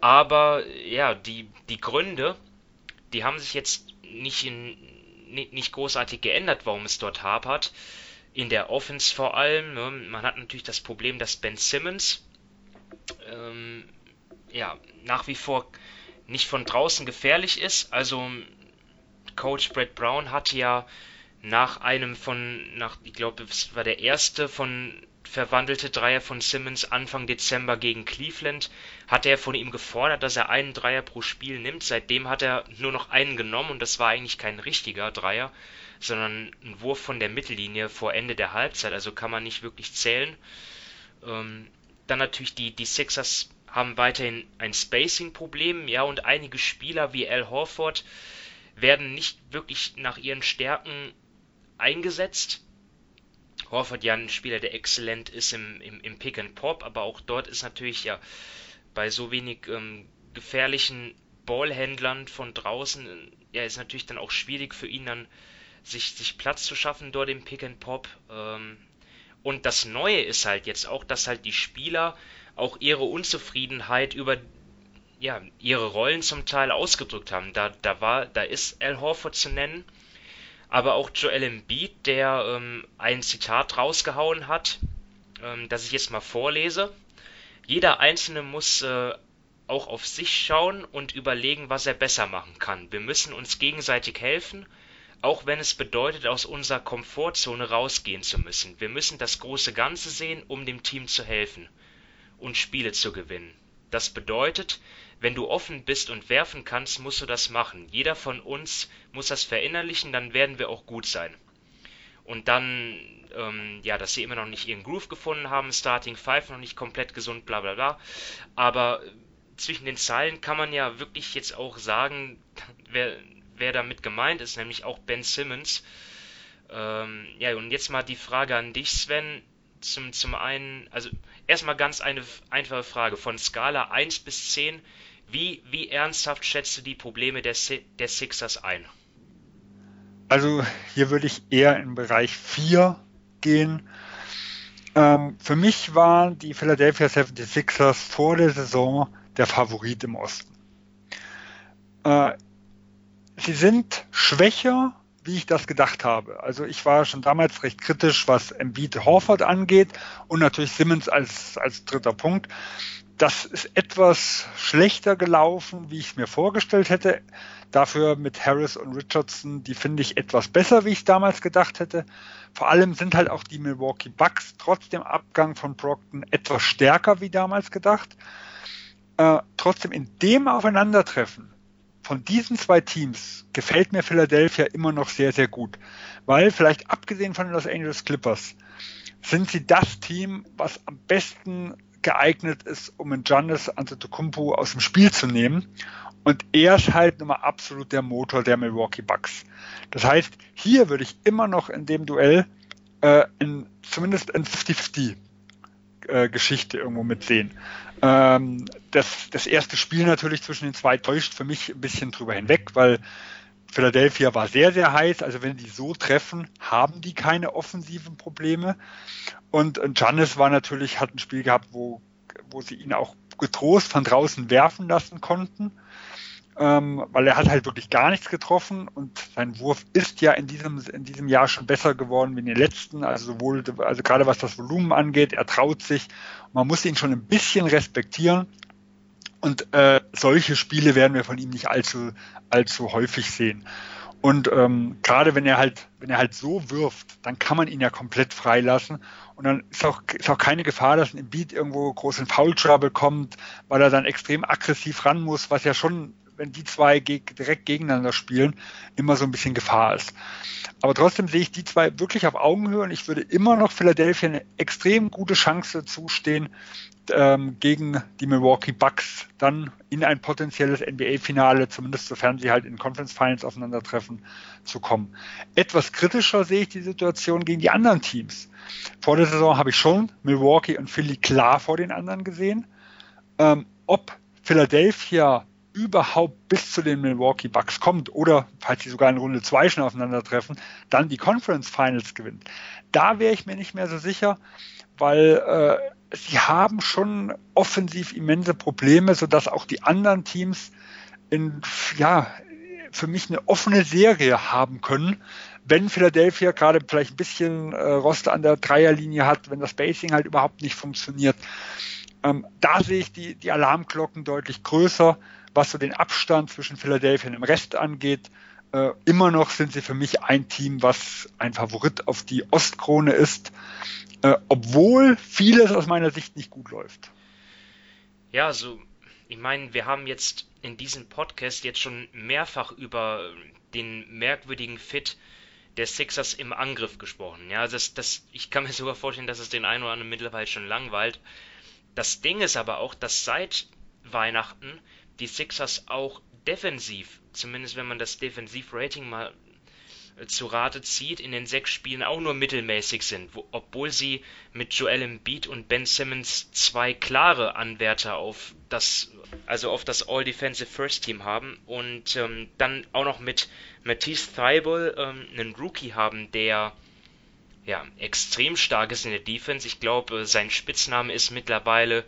Speaker 5: Aber ja, die, die Gründe, die haben sich jetzt nicht, in, nicht großartig geändert, warum es dort hapert. In der Offense vor allem. Ne? Man hat natürlich das Problem, dass Ben Simmons ähm, ja, nach wie vor nicht von draußen gefährlich ist. Also Coach Brett Brown hatte ja nach einem von, nach, ich glaube, es war der erste von verwandelte Dreier von Simmons Anfang Dezember gegen Cleveland, hatte er von ihm gefordert, dass er einen Dreier pro Spiel nimmt. Seitdem hat er nur noch einen genommen und das war eigentlich kein richtiger Dreier, sondern ein Wurf von der Mittellinie vor Ende der Halbzeit, also kann man nicht wirklich zählen. Ähm, dann natürlich die, die Sixers haben weiterhin ein Spacing-Problem, ja, und einige Spieler wie Al Horford werden nicht wirklich nach ihren Stärken eingesetzt. Horford ja ein Spieler, der exzellent ist im, im, im Pick and Pop, aber auch dort ist natürlich ja bei so wenig ähm, gefährlichen Ballhändlern von draußen, ja, ist natürlich dann auch schwierig für ihn dann sich, sich Platz zu schaffen dort im Pick and Pop. Ähm, und das Neue ist halt jetzt auch, dass halt die Spieler auch ihre Unzufriedenheit über ja, ihre Rollen zum Teil ausgedrückt haben. Da, da war, da ist Al Horford zu nennen, aber auch Joel Embiid, der ähm, ein Zitat rausgehauen hat, ähm, das ich jetzt mal vorlese. Jeder Einzelne muss äh, auch auf sich schauen und überlegen, was er besser machen kann. Wir müssen uns gegenseitig helfen, auch wenn es bedeutet, aus unserer Komfortzone rausgehen zu müssen. Wir müssen das große Ganze sehen, um dem Team zu helfen und Spiele zu gewinnen. Das bedeutet, wenn du offen bist und werfen kannst, musst du das machen. Jeder von uns muss das verinnerlichen, dann werden wir auch gut sein. Und dann, ähm, ja, dass sie immer noch nicht ihren Groove gefunden haben, Starting Five noch nicht komplett gesund, bla bla bla. Aber zwischen den Zeilen kann man ja wirklich jetzt auch sagen, *laughs* wer, wer damit gemeint ist, nämlich auch Ben Simmons. Ähm, ja, und jetzt mal die Frage an dich, Sven. Zum, zum einen, also erstmal ganz eine einfache Frage. Von Skala 1 bis 10, wie, wie ernsthaft schätzt du die Probleme der, der Sixers ein?
Speaker 6: Also hier würde ich eher im Bereich 4 gehen. Ähm, für mich waren die Philadelphia 76ers vor der Saison der Favorit im Osten. Äh, sie sind schwächer wie ich das gedacht habe. Also ich war schon damals recht kritisch, was Embiid Horford angeht und natürlich Simmons als, als dritter Punkt. Das ist etwas schlechter gelaufen, wie ich es mir vorgestellt hätte. Dafür mit Harris und Richardson, die finde ich etwas besser, wie ich damals gedacht hätte. Vor allem sind halt auch die Milwaukee Bucks trotz dem Abgang von Brockton etwas stärker wie damals gedacht. Äh, trotzdem in dem Aufeinandertreffen von diesen zwei Teams gefällt mir Philadelphia immer noch sehr, sehr gut. Weil vielleicht abgesehen von den Los Angeles Clippers sind sie das Team, was am besten geeignet ist, um einen Giannis Antetokounmpo aus dem Spiel zu nehmen. Und er ist halt nun mal absolut der Motor der Milwaukee Bucks. Das heißt, hier würde ich immer noch in dem Duell äh, in, zumindest in 50-50 äh, Geschichte irgendwo mitsehen. Ähm, das, das erste Spiel natürlich zwischen den zwei täuscht für mich ein bisschen drüber hinweg, weil Philadelphia war sehr, sehr heiß. Also wenn die so treffen, haben die keine offensiven Probleme. Und Giannis war natürlich, hat ein Spiel gehabt, wo, wo sie ihn auch getrost von draußen werfen lassen konnten. Ähm, weil er hat halt wirklich gar nichts getroffen und sein Wurf ist ja in diesem, in diesem Jahr schon besser geworden wie in den letzten, also sowohl, also gerade was das Volumen angeht, er traut sich, man muss ihn schon ein bisschen respektieren und äh, solche Spiele werden wir von ihm nicht allzu, allzu häufig sehen. Und ähm, gerade wenn er halt, wenn er halt so wirft, dann kann man ihn ja komplett freilassen. Und dann ist auch, ist auch keine Gefahr, dass ein Beat irgendwo groß in Foul Trouble kommt, weil er dann extrem aggressiv ran muss, was ja schon, wenn die zwei geg direkt gegeneinander spielen, immer so ein bisschen Gefahr ist. Aber trotzdem sehe ich die zwei wirklich auf Augenhöhe und ich würde immer noch Philadelphia eine extrem gute Chance zustehen, ähm, gegen die Milwaukee Bucks dann in ein potenzielles NBA-Finale, zumindest sofern sie halt in Conference Finals aufeinandertreffen, zu kommen. Etwas kritischer sehe ich die Situation gegen die anderen Teams. Vor der Saison habe ich schon Milwaukee und Philly klar vor den anderen gesehen. Ähm, ob Philadelphia überhaupt bis zu den Milwaukee Bucks kommt oder falls sie sogar in Runde 2 schon aufeinandertreffen, dann die Conference Finals gewinnt. Da wäre ich mir nicht mehr so sicher, weil äh, sie haben schon offensiv immense Probleme, sodass auch die anderen Teams in, ja, für mich eine offene Serie haben können. Wenn Philadelphia gerade vielleicht ein bisschen äh, Rost an der Dreierlinie hat, wenn das Basing halt überhaupt nicht funktioniert, ähm, da sehe ich die, die Alarmglocken deutlich größer, was so den Abstand zwischen Philadelphia und dem Rest angeht. Äh, immer noch sind sie für mich ein Team, was ein Favorit auf die Ostkrone ist äh, obwohl vieles aus meiner Sicht nicht gut läuft.
Speaker 5: Ja, also ich meine, wir haben jetzt in diesem Podcast jetzt schon mehrfach über den merkwürdigen Fit der Sixers im Angriff gesprochen. Ja, das, das, ich kann mir sogar vorstellen, dass es den einen oder anderen mittlerweile schon langweilt. Das Ding ist aber auch, dass seit Weihnachten die Sixers auch defensiv, zumindest wenn man das Defensivrating mal zu Rate zieht, in den sechs Spielen auch nur mittelmäßig sind, wo, obwohl sie mit Joel Embiid und Ben Simmons zwei klare Anwärter auf das, also auf das All-Defensive First Team haben und ähm, dann auch noch mit Matisse Thibault ähm, einen Rookie haben, der ja extrem stark ist in der Defense. Ich glaube, sein Spitzname ist mittlerweile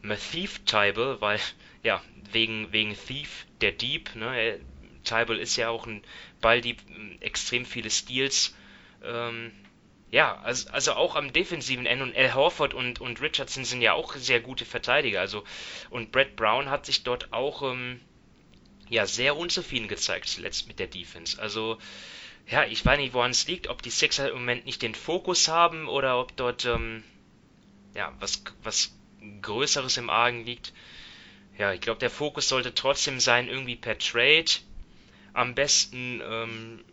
Speaker 5: Mathief Thibault, weil ja wegen wegen Thief der Dieb, ne? Thibault ist ja auch ein Balldieb, extrem viele Steals. Ähm, ja, also, also auch am defensiven Ende und Al Horford und, und Richardson sind ja auch sehr gute Verteidiger. Also und Brett Brown hat sich dort auch ähm, ja sehr unzufrieden gezeigt zuletzt mit der Defense. Also ja, ich weiß nicht, woran es liegt, ob die Sixer im Moment nicht den Fokus haben oder ob dort ähm, ja was was Größeres im Argen liegt. Ja, ich glaube, der Fokus sollte trotzdem sein, irgendwie per Trade am besten ähm,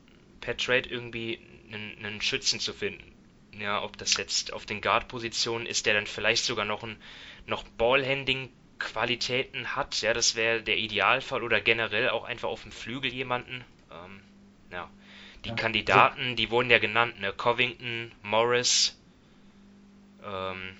Speaker 5: per Trade irgendwie einen, einen Schützen zu finden. Ja, ob das jetzt auf den Guard-Positionen ist, der dann vielleicht sogar noch ein noch Ballhandling-Qualitäten hat. Ja, das wäre der Idealfall oder generell auch einfach auf dem Flügel jemanden. Ähm, ja. Die ja, Kandidaten, so. die wurden ja genannt, ne? Covington, Morris, ähm,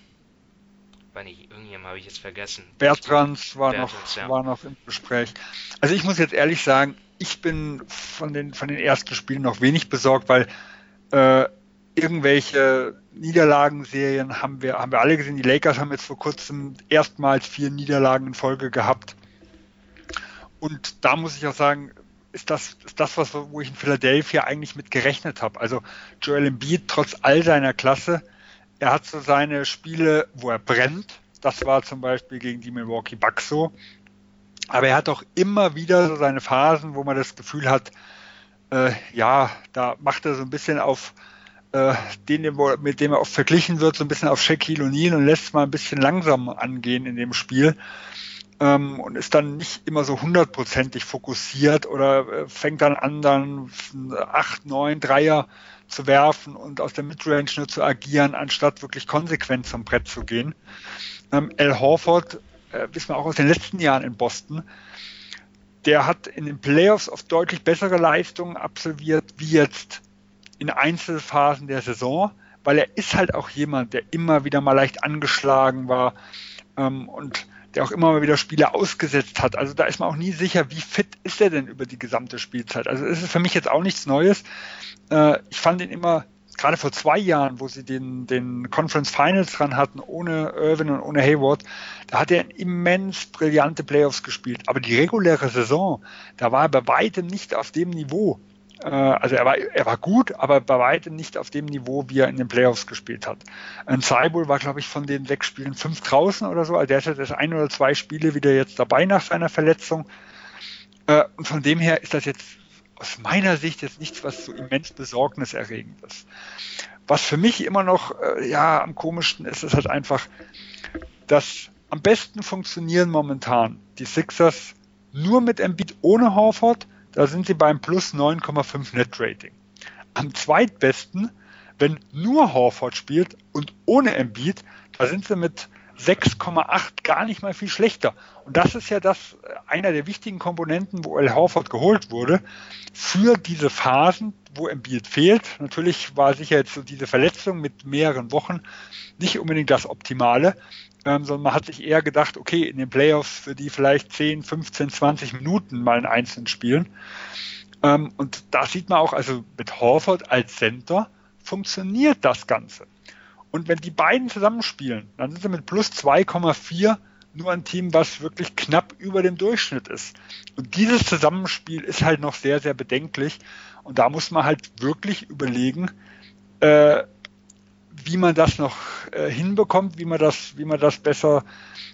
Speaker 5: weiß nicht, irgendjemand habe ich jetzt vergessen.
Speaker 6: Bertrands war, Bertrands, noch, ja. war noch im Gespräch. Also ich muss jetzt ehrlich sagen, ich bin von den, von den ersten Spielen noch wenig besorgt, weil äh, irgendwelche Niederlagenserien haben wir, haben wir alle gesehen. Die Lakers haben jetzt vor kurzem erstmals vier Niederlagen in Folge gehabt. Und da muss ich auch sagen, ist das, ist das was, wo ich in Philadelphia eigentlich mit gerechnet habe. Also Joel Embiid, trotz all seiner Klasse, er hat so seine Spiele, wo er brennt. Das war zum Beispiel gegen die Milwaukee Bucks so. Aber er hat auch immer wieder so seine Phasen, wo man das Gefühl hat, äh, ja, da macht er so ein bisschen auf äh, den, mit dem er oft verglichen wird, so ein bisschen auf Shaquille O'Neal und lässt mal ein bisschen langsam angehen in dem Spiel ähm, und ist dann nicht immer so hundertprozentig fokussiert oder äh, fängt dann an, dann acht, neun Dreier zu werfen und aus der Midrange nur zu agieren, anstatt wirklich konsequent zum Brett zu gehen. Ähm, Al Horford, äh, wissen wir auch aus den letzten Jahren in Boston, der hat in den Playoffs oft deutlich bessere Leistungen absolviert, wie jetzt in Einzelphasen der Saison, weil er ist halt auch jemand, der immer wieder mal leicht angeschlagen war ähm, und der auch immer mal wieder Spiele ausgesetzt hat. Also da ist man auch nie sicher, wie fit ist er denn über die gesamte Spielzeit. Also es ist für mich jetzt auch nichts Neues. Äh, ich fand ihn immer, gerade vor zwei Jahren, wo sie den, den Conference Finals dran hatten, ohne Irvin und ohne Hayward, da hat er immens brillante Playoffs gespielt. Aber die reguläre Saison, da war er bei weitem nicht auf dem Niveau, also er war, er war gut, aber bei weitem nicht auf dem Niveau, wie er in den Playoffs gespielt hat. Ein Cyborg war, glaube ich, von den sechs Spielen fünf draußen oder so. Also der ist jetzt ein oder zwei Spiele wieder jetzt dabei nach seiner Verletzung. Äh, und von dem her ist das jetzt aus meiner Sicht jetzt nichts, was so immens besorgniserregend ist. Was für mich immer noch äh, ja am komischsten ist, ist halt einfach, dass am besten funktionieren momentan die Sixers nur mit Embiid ohne Horford da sind sie beim plus 9,5 Net Rating. Am zweitbesten, wenn nur Horford spielt und ohne Embiid, da sind sie mit 6,8 gar nicht mal viel schlechter. Und das ist ja das äh, einer der wichtigen Komponenten, wo El Horford geholt wurde, für diese Phasen, wo Embiid fehlt. Natürlich war sicher jetzt so diese Verletzung mit mehreren Wochen nicht unbedingt das Optimale, ähm, sondern man hat sich eher gedacht, okay, in den Playoffs für die vielleicht 10, 15, 20 Minuten mal einen einzelnen spielen. Ähm, und da sieht man auch, also mit Horford als Center funktioniert das Ganze. Und wenn die beiden zusammenspielen, dann sind sie mit plus 2,4 nur ein Team, was wirklich knapp über dem Durchschnitt ist. Und dieses Zusammenspiel ist halt noch sehr, sehr bedenklich. Und da muss man halt wirklich überlegen, äh, wie man das noch äh, hinbekommt, wie man das, wie man das besser,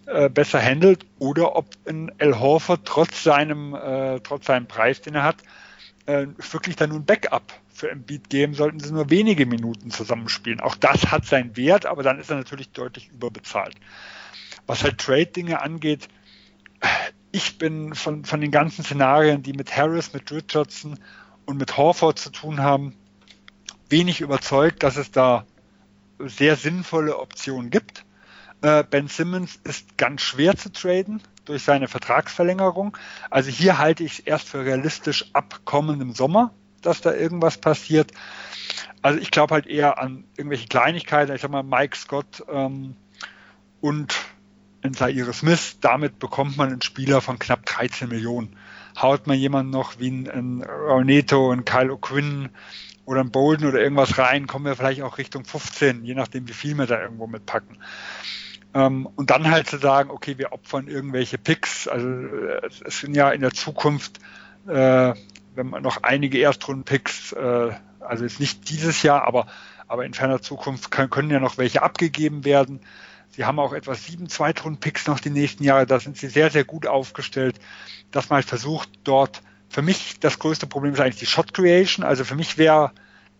Speaker 6: äh, besser handelt oder ob ein El Horford trotz seinem, äh, trotz seinem Preis, den er hat, äh, wirklich dann nun Backup für Embiid geben, sollten sie nur wenige Minuten zusammenspielen. Auch das hat seinen Wert, aber dann ist er natürlich deutlich überbezahlt. Was halt Trade-Dinge angeht, ich bin von, von den ganzen Szenarien, die mit Harris, mit Richardson und mit Horford zu tun haben, wenig überzeugt, dass es da sehr sinnvolle Optionen gibt. Äh, ben Simmons ist ganz schwer zu traden durch seine Vertragsverlängerung. Also hier halte ich es erst für realistisch ab kommendem Sommer, dass da irgendwas passiert. Also ich glaube halt eher an irgendwelche Kleinigkeiten. Ich sag mal Mike Scott ähm, und in Zaire Smith. Damit bekommt man einen Spieler von knapp 13 Millionen. Haut man jemanden noch wie ein, ein Orneto, ein Kyle O'Quinn oder ein Bolden oder irgendwas rein, kommen wir vielleicht auch Richtung 15, je nachdem, wie viel wir da irgendwo mitpacken. Ähm, und dann halt zu sagen, okay, wir opfern irgendwelche Picks. Also äh, es sind ja in der Zukunft, äh, wenn man noch einige Erstrunden-Picks, äh, also jetzt nicht dieses Jahr, aber, aber in ferner Zukunft kann, können ja noch welche abgegeben werden. Sie haben auch etwa sieben Zweitrunden-Picks noch die nächsten Jahre. Da sind sie sehr, sehr gut aufgestellt, dass man halt versucht, dort für mich das größte Problem ist eigentlich die Shot Creation. Also für mich wäre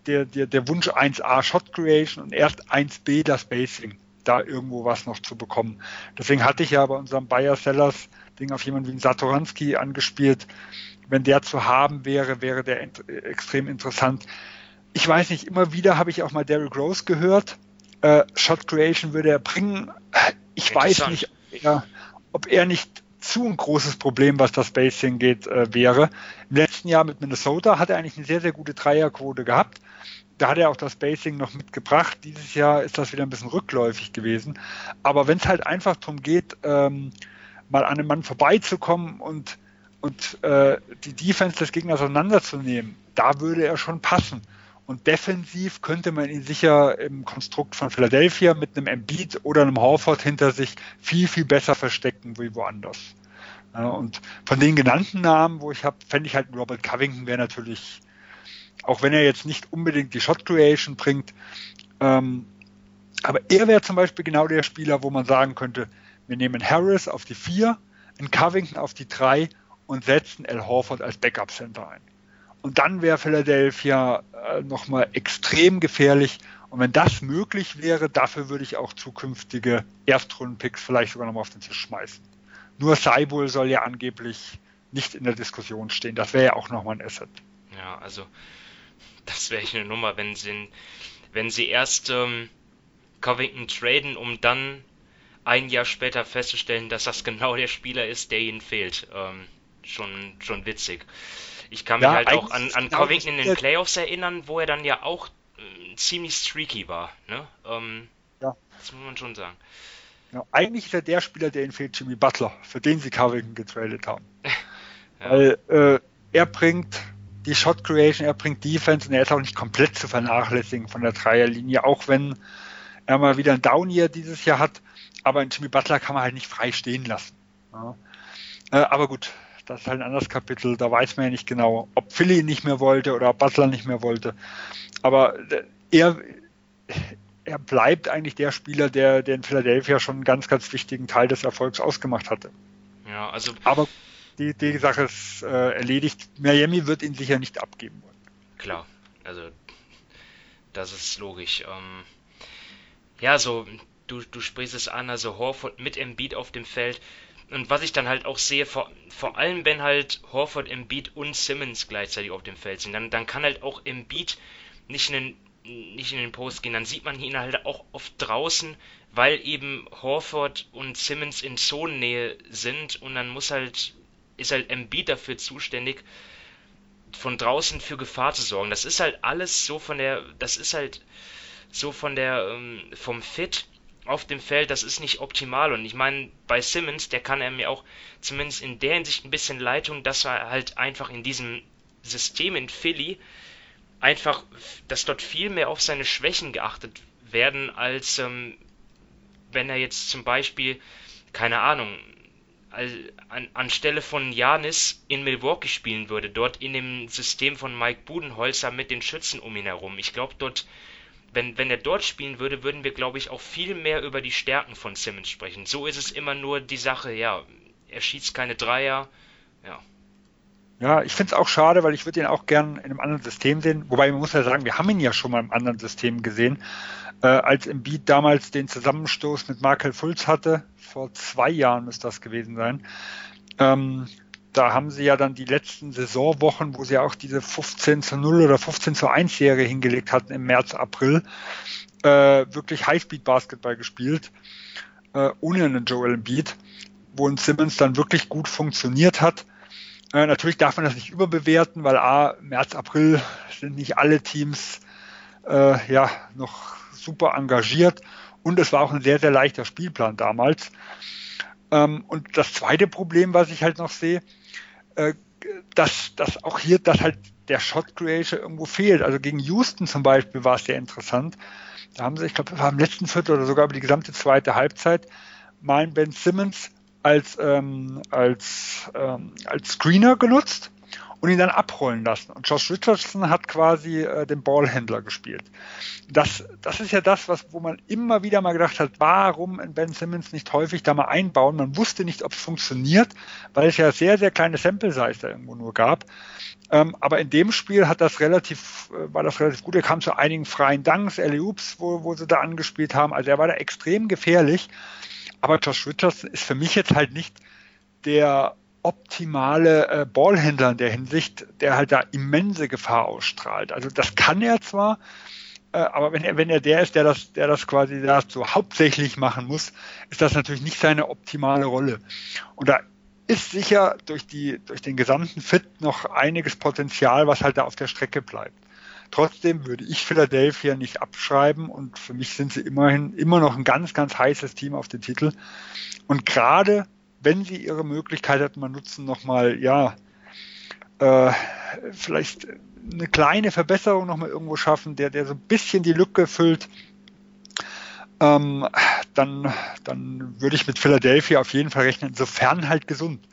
Speaker 6: der, der, der Wunsch 1a Shot Creation und erst 1b das Spacing, da irgendwo was noch zu bekommen. Deswegen hatte ich ja bei unserem Buyer Sellers Ding auf jemanden wie einen Satoranski angespielt. Wenn der zu haben wäre, wäre der int extrem interessant. Ich weiß nicht, immer wieder habe ich auch mal Derrick Rose gehört. Äh, Shot Creation würde er bringen. Ich weiß nicht, ob er, ob er nicht zu ein großes Problem, was das Spacing geht, äh, wäre. Im letzten Jahr mit Minnesota hat er eigentlich eine sehr, sehr gute Dreierquote gehabt. Da hat er auch das Spacing noch mitgebracht. Dieses Jahr ist das wieder ein bisschen rückläufig gewesen. Aber wenn es halt einfach darum geht, ähm, mal an einem Mann vorbeizukommen und, und äh, die Defense des Gegners auseinanderzunehmen, da würde er schon passen. Und defensiv könnte man ihn sicher im Konstrukt von Philadelphia mit einem Embiid oder einem Horford hinter sich viel, viel besser verstecken wie woanders. Und von den genannten Namen, wo ich habe, fände ich halt Robert Covington wäre natürlich, auch wenn er jetzt nicht unbedingt die Shot Creation bringt, ähm, aber er wäre zum Beispiel genau der Spieler, wo man sagen könnte, wir nehmen Harris auf die 4, einen Covington auf die 3 und setzen Al Horford als Backup Center ein. Und dann wäre Philadelphia äh, nochmal extrem gefährlich. Und wenn das möglich wäre, dafür würde ich auch zukünftige Erstrunden-Picks vielleicht sogar nochmal auf den Tisch schmeißen. Nur Seibul soll ja angeblich nicht in der Diskussion stehen. Das wäre ja auch nochmal ein Asset.
Speaker 5: Ja, also das wäre eine Nummer, wenn sie, wenn sie erst ähm, Covington traden, um dann ein Jahr später festzustellen, dass das genau der Spieler ist, der ihnen fehlt. Ähm, schon, schon witzig. Ich kann mich ja, halt auch an, an genau Covington in den Playoffs erinnern, wo er dann ja auch äh, ziemlich streaky war. Ne? Ähm, ja. Das muss man schon sagen.
Speaker 6: Ja, eigentlich ist er der Spieler, der ihn fehlt, Jimmy Butler, für den sie Covington getradet haben. *laughs* ja. Weil äh, er bringt die Shot Creation, er bringt Defense und er ist auch nicht komplett zu vernachlässigen von der Dreierlinie, auch wenn er mal wieder ein Down Year dieses Jahr hat. Aber Jimmy Butler kann man halt nicht frei stehen lassen. Ja. Äh, aber gut, das ist halt ein anderes Kapitel. Da weiß man ja nicht genau, ob Philly nicht mehr wollte oder ob Butler nicht mehr wollte. Aber äh, er, er bleibt eigentlich der Spieler, der, der in Philadelphia schon einen ganz, ganz wichtigen Teil des Erfolgs ausgemacht hatte.
Speaker 5: Ja, also.
Speaker 6: Aber die, die Sache ist äh, erledigt. Miami wird ihn sicher nicht abgeben wollen.
Speaker 5: Klar, also das ist logisch. Ähm, ja, so, du, du sprichst es an, also Horford mit Embiid auf dem Feld. Und was ich dann halt auch sehe, vor, vor allem wenn halt Horford, Embiid und Simmons gleichzeitig auf dem Feld sind, dann, dann kann halt auch Embiid nicht in, den, nicht in den Post gehen. Dann sieht man ihn halt auch oft draußen, weil eben Horford und Simmons in Zonennähe sind und dann muss halt, ist halt Embiid dafür zuständig, von draußen für Gefahr zu sorgen. Das ist halt alles so von der, das ist halt so von der, ähm, vom Fit auf dem Feld, das ist nicht optimal. Und ich meine, bei Simmons, der kann er mir auch zumindest in der Hinsicht ein bisschen Leitung, dass er halt einfach in diesem System in Philly einfach, dass dort viel mehr auf seine Schwächen geachtet werden, als ähm, wenn er jetzt zum Beispiel, keine Ahnung, an, anstelle von Janis in Milwaukee spielen würde, dort in dem System von Mike Budenholzer mit den Schützen um ihn herum. Ich glaube, dort wenn, wenn er dort spielen würde, würden wir, glaube ich, auch viel mehr über die Stärken von Simmons sprechen. So ist es immer nur die Sache, ja, er schießt keine Dreier, ja.
Speaker 6: Ja, ich finde es auch schade, weil ich würde ihn auch gern in einem anderen System sehen. Wobei man muss ja sagen, wir haben ihn ja schon mal im anderen System gesehen. Äh, als Embiid damals den Zusammenstoß mit Markel Fultz hatte, vor zwei Jahren müsste das gewesen sein, ähm, da haben sie ja dann die letzten Saisonwochen, wo sie auch diese 15 zu 0 oder 15 zu 1 Serie hingelegt hatten im März, April, äh, wirklich Highspeed-Basketball gespielt, äh, ohne einen Joel Embiid, wo ein Simmons dann wirklich gut funktioniert hat. Äh, natürlich darf man das nicht überbewerten, weil A, März, April sind nicht alle Teams äh, ja noch super engagiert und es war auch ein sehr, sehr leichter Spielplan damals. Ähm, und das zweite Problem, was ich halt noch sehe, äh, dass, dass auch hier, dass halt der Shot Creation irgendwo fehlt. Also gegen Houston zum Beispiel war es sehr interessant. Da haben sie, ich glaube, im letzten Viertel oder sogar über die gesamte zweite Halbzeit mal Ben Simmons als, ähm, als, ähm, als Screener genutzt und ihn dann abrollen lassen. Und Josh Richardson hat quasi äh, den Ballhändler gespielt. Das, das ist ja das, was, wo man immer wieder mal gedacht hat, warum in Ben Simmons nicht häufig da mal einbauen. Man wusste nicht, ob es funktioniert, weil es ja sehr, sehr kleine Sample Size da irgendwo nur gab. Ähm, aber in dem Spiel hat das relativ, äh, war das relativ gut. Er kam zu einigen freien Danks, Alley-Oops, wo, wo sie da angespielt haben. Also er war da extrem gefährlich. Aber Josh Richardson ist für mich jetzt halt nicht der optimale äh, Ballhändler in der Hinsicht, der halt da immense Gefahr ausstrahlt. Also das kann er zwar, äh, aber wenn er, wenn er der ist, der das, der das quasi so hauptsächlich machen muss, ist das natürlich nicht seine optimale Rolle. Und da ist sicher durch die, durch den gesamten Fit noch einiges Potenzial, was halt da auf der Strecke bleibt. Trotzdem würde ich Philadelphia nicht abschreiben und für mich sind sie immerhin immer noch ein ganz, ganz heißes Team auf den Titel. Und gerade wenn sie ihre Möglichkeiten mal nutzen, nochmal, ja, äh, vielleicht eine kleine Verbesserung nochmal irgendwo schaffen, der, der so ein bisschen die Lücke füllt, ähm, dann, dann würde ich mit Philadelphia auf jeden Fall rechnen, sofern halt gesund.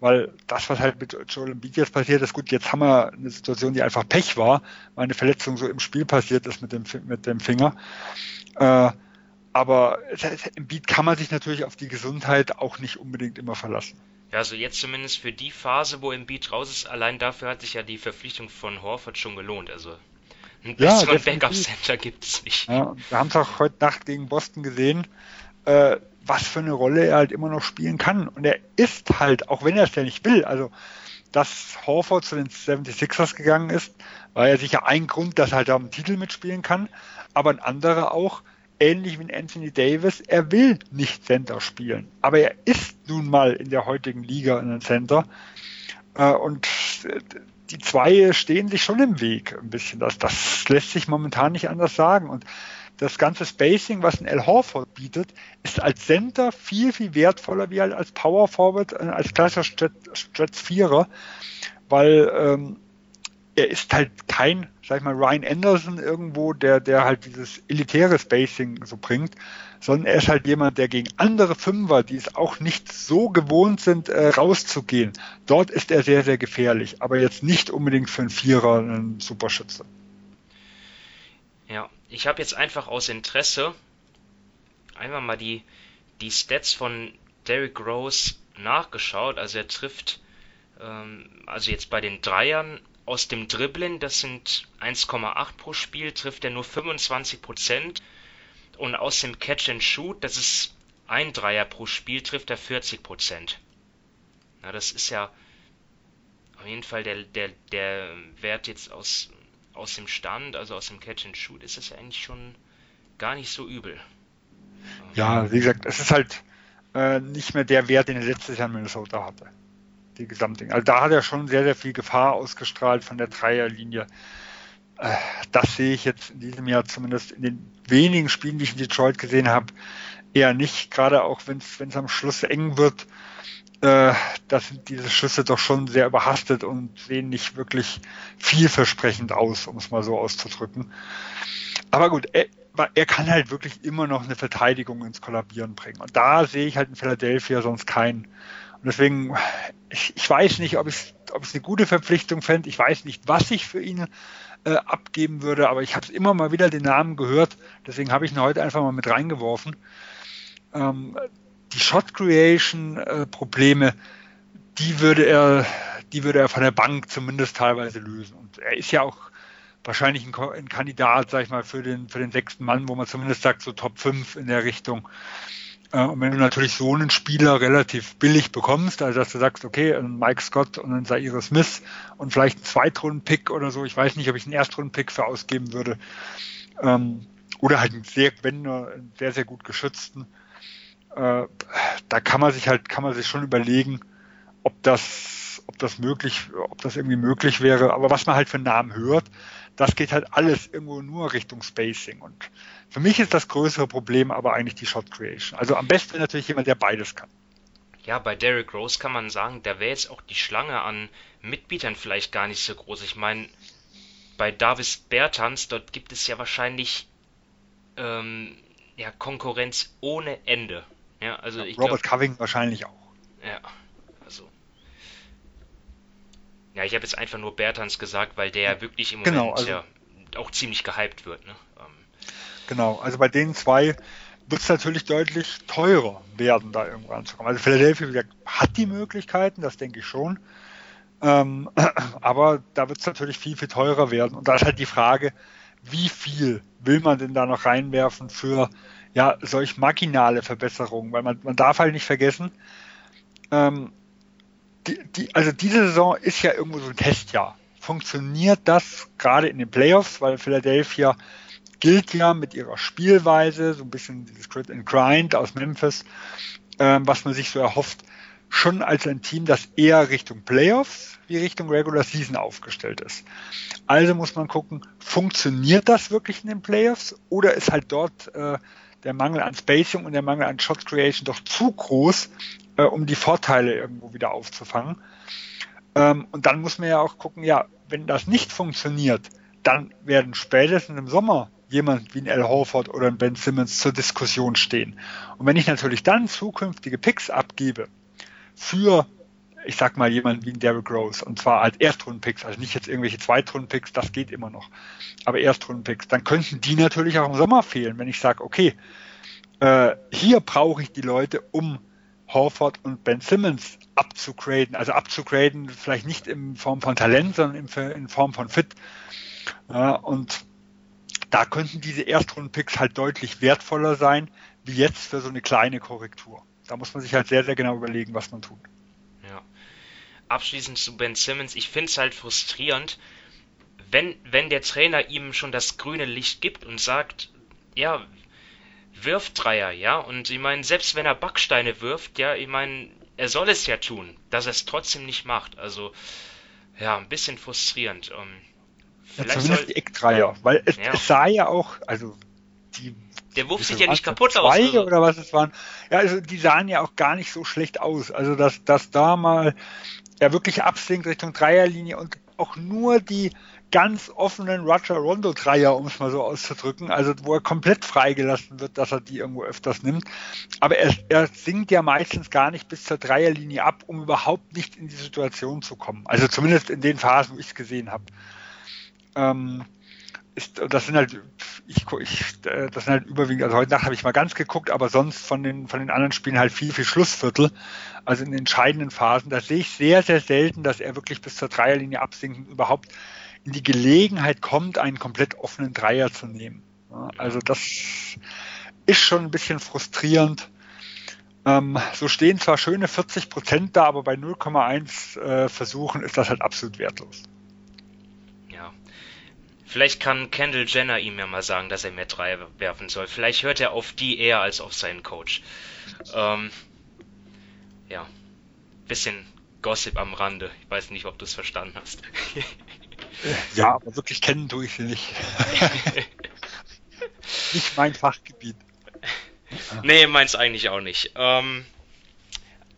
Speaker 6: Weil das, was halt mit Joel Embiid jetzt passiert ist, gut, jetzt haben wir eine Situation, die einfach Pech war, weil eine Verletzung so im Spiel passiert ist mit dem, mit dem Finger. Äh, aber im Beat kann man sich natürlich auf die Gesundheit auch nicht unbedingt immer verlassen.
Speaker 5: Ja, also jetzt zumindest für die Phase, wo im Beat raus ist, allein dafür hat sich ja die Verpflichtung von Horford schon gelohnt. Also einen besseren ja, Backup-Center gibt es nicht.
Speaker 6: Ja, wir haben es auch heute Nacht gegen Boston gesehen, äh, was für eine Rolle er halt immer noch spielen kann. Und er ist halt, auch wenn er es ja nicht will, also dass Horford zu den 76ers gegangen ist, war ja sicher ein Grund, dass er halt am Titel mitspielen kann, aber ein anderer auch, ähnlich wie Anthony Davis, er will nicht Center spielen, aber er ist nun mal in der heutigen Liga ein Center. Äh, und die zwei stehen sich schon im Weg ein bisschen. Das, das lässt sich momentan nicht anders sagen. Und das ganze Spacing, was ein Al Horford bietet, ist als Center viel, viel wertvoller wie als Power Forward, äh, als klassischer Stretch Vierer, weil ähm, er ist halt kein, sag ich mal, Ryan Anderson irgendwo, der, der halt dieses elitäre Spacing so bringt, sondern er ist halt jemand, der gegen andere Fünfer, die es auch nicht so gewohnt sind, äh, rauszugehen. Dort ist er sehr, sehr gefährlich, aber jetzt nicht unbedingt für einen Vierer ein Superschütze.
Speaker 5: Ja, ich habe jetzt einfach aus Interesse einmal mal die, die Stats von Derrick Rose nachgeschaut. Also er trifft, ähm, also jetzt bei den Dreiern aus dem Dribbling, das sind 1,8 pro Spiel, trifft er nur 25%. Und aus dem Catch and Shoot, das ist ein Dreier pro Spiel, trifft er 40%. Na, das ist ja auf jeden Fall der, der, der Wert jetzt aus aus dem Stand, also aus dem Catch and Shoot, ist das ja eigentlich schon gar nicht so übel.
Speaker 6: Ja, wie gesagt, es ist halt äh, nicht mehr der Wert, den er letztes Jahr in Minnesota hatte. Die Gesamtding. Also da hat er schon sehr, sehr viel Gefahr ausgestrahlt von der Dreierlinie. Äh, das sehe ich jetzt in diesem Jahr zumindest in den wenigen Spielen, die ich in Detroit gesehen habe, eher nicht. Gerade auch wenn es am Schluss eng wird, äh, das sind diese Schüsse doch schon sehr überhastet und sehen nicht wirklich vielversprechend aus, um es mal so auszudrücken. Aber gut, er, er kann halt wirklich immer noch eine Verteidigung ins Kollabieren bringen. Und da sehe ich halt in Philadelphia sonst keinen. Und deswegen, ich, ich weiß nicht, ob ich ob es eine gute Verpflichtung fände. Ich weiß nicht, was ich für ihn äh, abgeben würde, aber ich habe immer mal wieder den Namen gehört. Deswegen habe ich ihn heute einfach mal mit reingeworfen. Ähm, die Shot Creation äh, Probleme, die würde er, die würde er von der Bank zumindest teilweise lösen. Und er ist ja auch wahrscheinlich ein, ein Kandidat, sag ich mal, für den, für den sechsten Mann, wo man zumindest sagt, so Top 5 in der Richtung. Und wenn du natürlich so einen Spieler relativ billig bekommst, also dass du sagst, okay, Mike Scott und ein Zaire Smith und vielleicht ein Zweitrunden-Pick oder so, ich weiß nicht, ob ich einen Erstrunden-Pick für ausgeben würde, ähm, oder halt einen sehr, wenn nur einen sehr, sehr gut geschützten, äh, da kann man sich halt, kann man sich schon überlegen, ob das, ob das möglich, ob das irgendwie möglich wäre. Aber was man halt für Namen hört, das geht halt alles irgendwo nur Richtung Spacing. Und für mich ist das größere Problem aber eigentlich die Shot Creation. Also am besten natürlich jemand, der beides kann.
Speaker 5: Ja, bei Derrick Rose kann man sagen, da wäre jetzt auch die Schlange an Mitbietern vielleicht gar nicht so groß. Ich meine, bei Davis Bertans, dort gibt es ja wahrscheinlich ähm, ja, Konkurrenz ohne Ende. Ja, also ja,
Speaker 6: ich Robert glaub, Coving wahrscheinlich auch.
Speaker 5: Ja. Ja, ich habe jetzt einfach nur Bertans gesagt, weil der wirklich im
Speaker 6: genau,
Speaker 5: Moment
Speaker 6: also,
Speaker 5: ja auch ziemlich gehypt wird. Ne? Ähm,
Speaker 6: genau, also bei den zwei wird es natürlich deutlich teurer werden, da irgendwann zu kommen. Also Philadelphia gesagt, hat die Möglichkeiten, das denke ich schon. Ähm, *clears throat* aber da wird es natürlich viel, viel teurer werden. Und da ist halt die Frage, wie viel will man denn da noch reinwerfen für ja, solch marginale Verbesserungen, weil man, man darf halt nicht vergessen, ähm, die, die, also diese Saison ist ja irgendwo so ein Testjahr. Funktioniert das gerade in den Playoffs, weil Philadelphia gilt ja mit ihrer Spielweise, so ein bisschen dieses Grid and Grind aus Memphis, ähm, was man sich so erhofft, schon als ein Team, das eher Richtung Playoffs wie Richtung Regular Season aufgestellt ist. Also muss man gucken, funktioniert das wirklich in den Playoffs oder ist halt dort äh, der Mangel an Spacing und der Mangel an Shot Creation doch zu groß, äh, um die Vorteile irgendwo wieder aufzufangen. Ähm, und dann muss man ja auch gucken, ja, wenn das nicht funktioniert, dann werden spätestens im Sommer jemand wie ein Al Horford oder ein Ben Simmons zur Diskussion stehen. Und wenn ich natürlich dann zukünftige Picks abgebe für ich sag mal, jemand wie ein Derrick Rose, und zwar als Erstrunden-Picks, also nicht jetzt irgendwelche Zweitrunden-Picks, das geht immer noch, aber Erstrunden-Picks, dann könnten die natürlich auch im Sommer fehlen, wenn ich sage, okay, äh, hier brauche ich die Leute, um Horford und Ben Simmons abzugraden, also abzugraden, vielleicht nicht in Form von Talent, sondern in, Form von Fit. Ja, und da könnten diese Erstrunden-Picks halt deutlich wertvoller sein, wie jetzt für so eine kleine Korrektur. Da muss man sich halt sehr, sehr genau überlegen, was man tut.
Speaker 5: abschließend zu Ben Simmons, ich finde es halt frustrierend, wenn, wenn der Trainer ihm schon das grüne Licht gibt und sagt, ja, wirft Dreier, ja, und ich meine, selbst wenn er Backsteine wirft, ja, ich meine, er soll es ja tun, dass er es trotzdem nicht macht. Also, ja, ein bisschen frustrierend. Um, ähm,
Speaker 6: ja, zumindest soll, die Eckdreier, weil es, ja. es, sah ja auch, also die.
Speaker 5: Der Wurf sieht ja nicht kaputt
Speaker 6: aus. Also. oder was es waren. Ja, also die sahen ja auch gar nicht so schlecht aus. Also dass, dass da mal er wirklich absinkt Richtung Dreierlinie und auch nur die ganz offenen Roger Rondo Dreier, um es mal so auszudrücken, also wo er komplett freigelassen wird, dass er die irgendwo öfters nimmt. Aber er, er sinkt ja meistens gar nicht bis zur Dreierlinie ab, um überhaupt nicht in die Situation zu kommen. Also zumindest in den Phasen, wo ich es gesehen habe. Ähm, ist, das sind halt, ich, ich, äh, das sind halt überwiegend, also heute Nacht habe ich mal ganz geguckt, aber sonst von den, von den anderen Spielen halt viel, viel Schlussviertel, also in entscheidenden Phasen. Da sehe ich sehr, sehr selten, dass er wirklich bis zur Dreierlinie absinkt und überhaupt in die Gelegenheit kommt, einen komplett offenen Dreier zu nehmen. Also das ist schon ein bisschen frustrierend. Ähm, so stehen zwar schöne 40 Prozent da, aber bei 0,1 äh, Versuchen ist das halt absolut wertlos.
Speaker 5: Ja. Vielleicht kann Kendall Jenner ihm ja mal sagen, dass er mehr Dreier werfen soll. Vielleicht hört er auf die eher als auf seinen Coach. Ähm, ja. Bisschen Gossip am Rande. Ich weiß nicht, ob du es verstanden hast. *laughs*
Speaker 6: Ja, aber wirklich kennen tue ich sie nicht. *laughs* nicht mein Fachgebiet.
Speaker 5: Nee, meins eigentlich auch nicht. Ähm,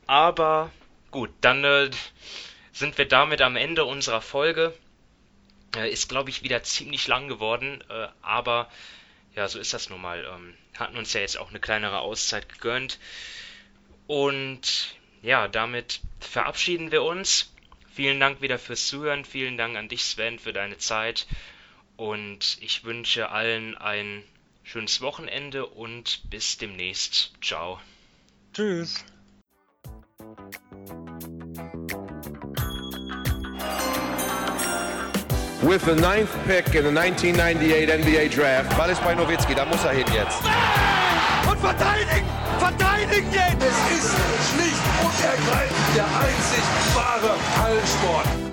Speaker 5: aber gut, dann äh, sind wir damit am Ende unserer Folge. Äh, ist, glaube ich, wieder ziemlich lang geworden, äh, aber ja, so ist das nun mal. Ähm, hatten uns ja jetzt auch eine kleinere Auszeit gegönnt. Und ja, damit verabschieden wir uns. Vielen Dank wieder fürs Zuhören. Vielen Dank an dich, Sven, für deine Zeit. Und ich wünsche allen ein schönes Wochenende und bis demnächst. Ciao.
Speaker 6: Tschüss.
Speaker 1: With the ninth pick in the 1998 NBA Draft.
Speaker 2: Ball ist bei Nowitzki, da muss er hin jetzt.
Speaker 3: Und verteidigen! Verteidigen jetzt!
Speaker 4: Es ist schlicht ergreifend der einzig wahre Hallensport.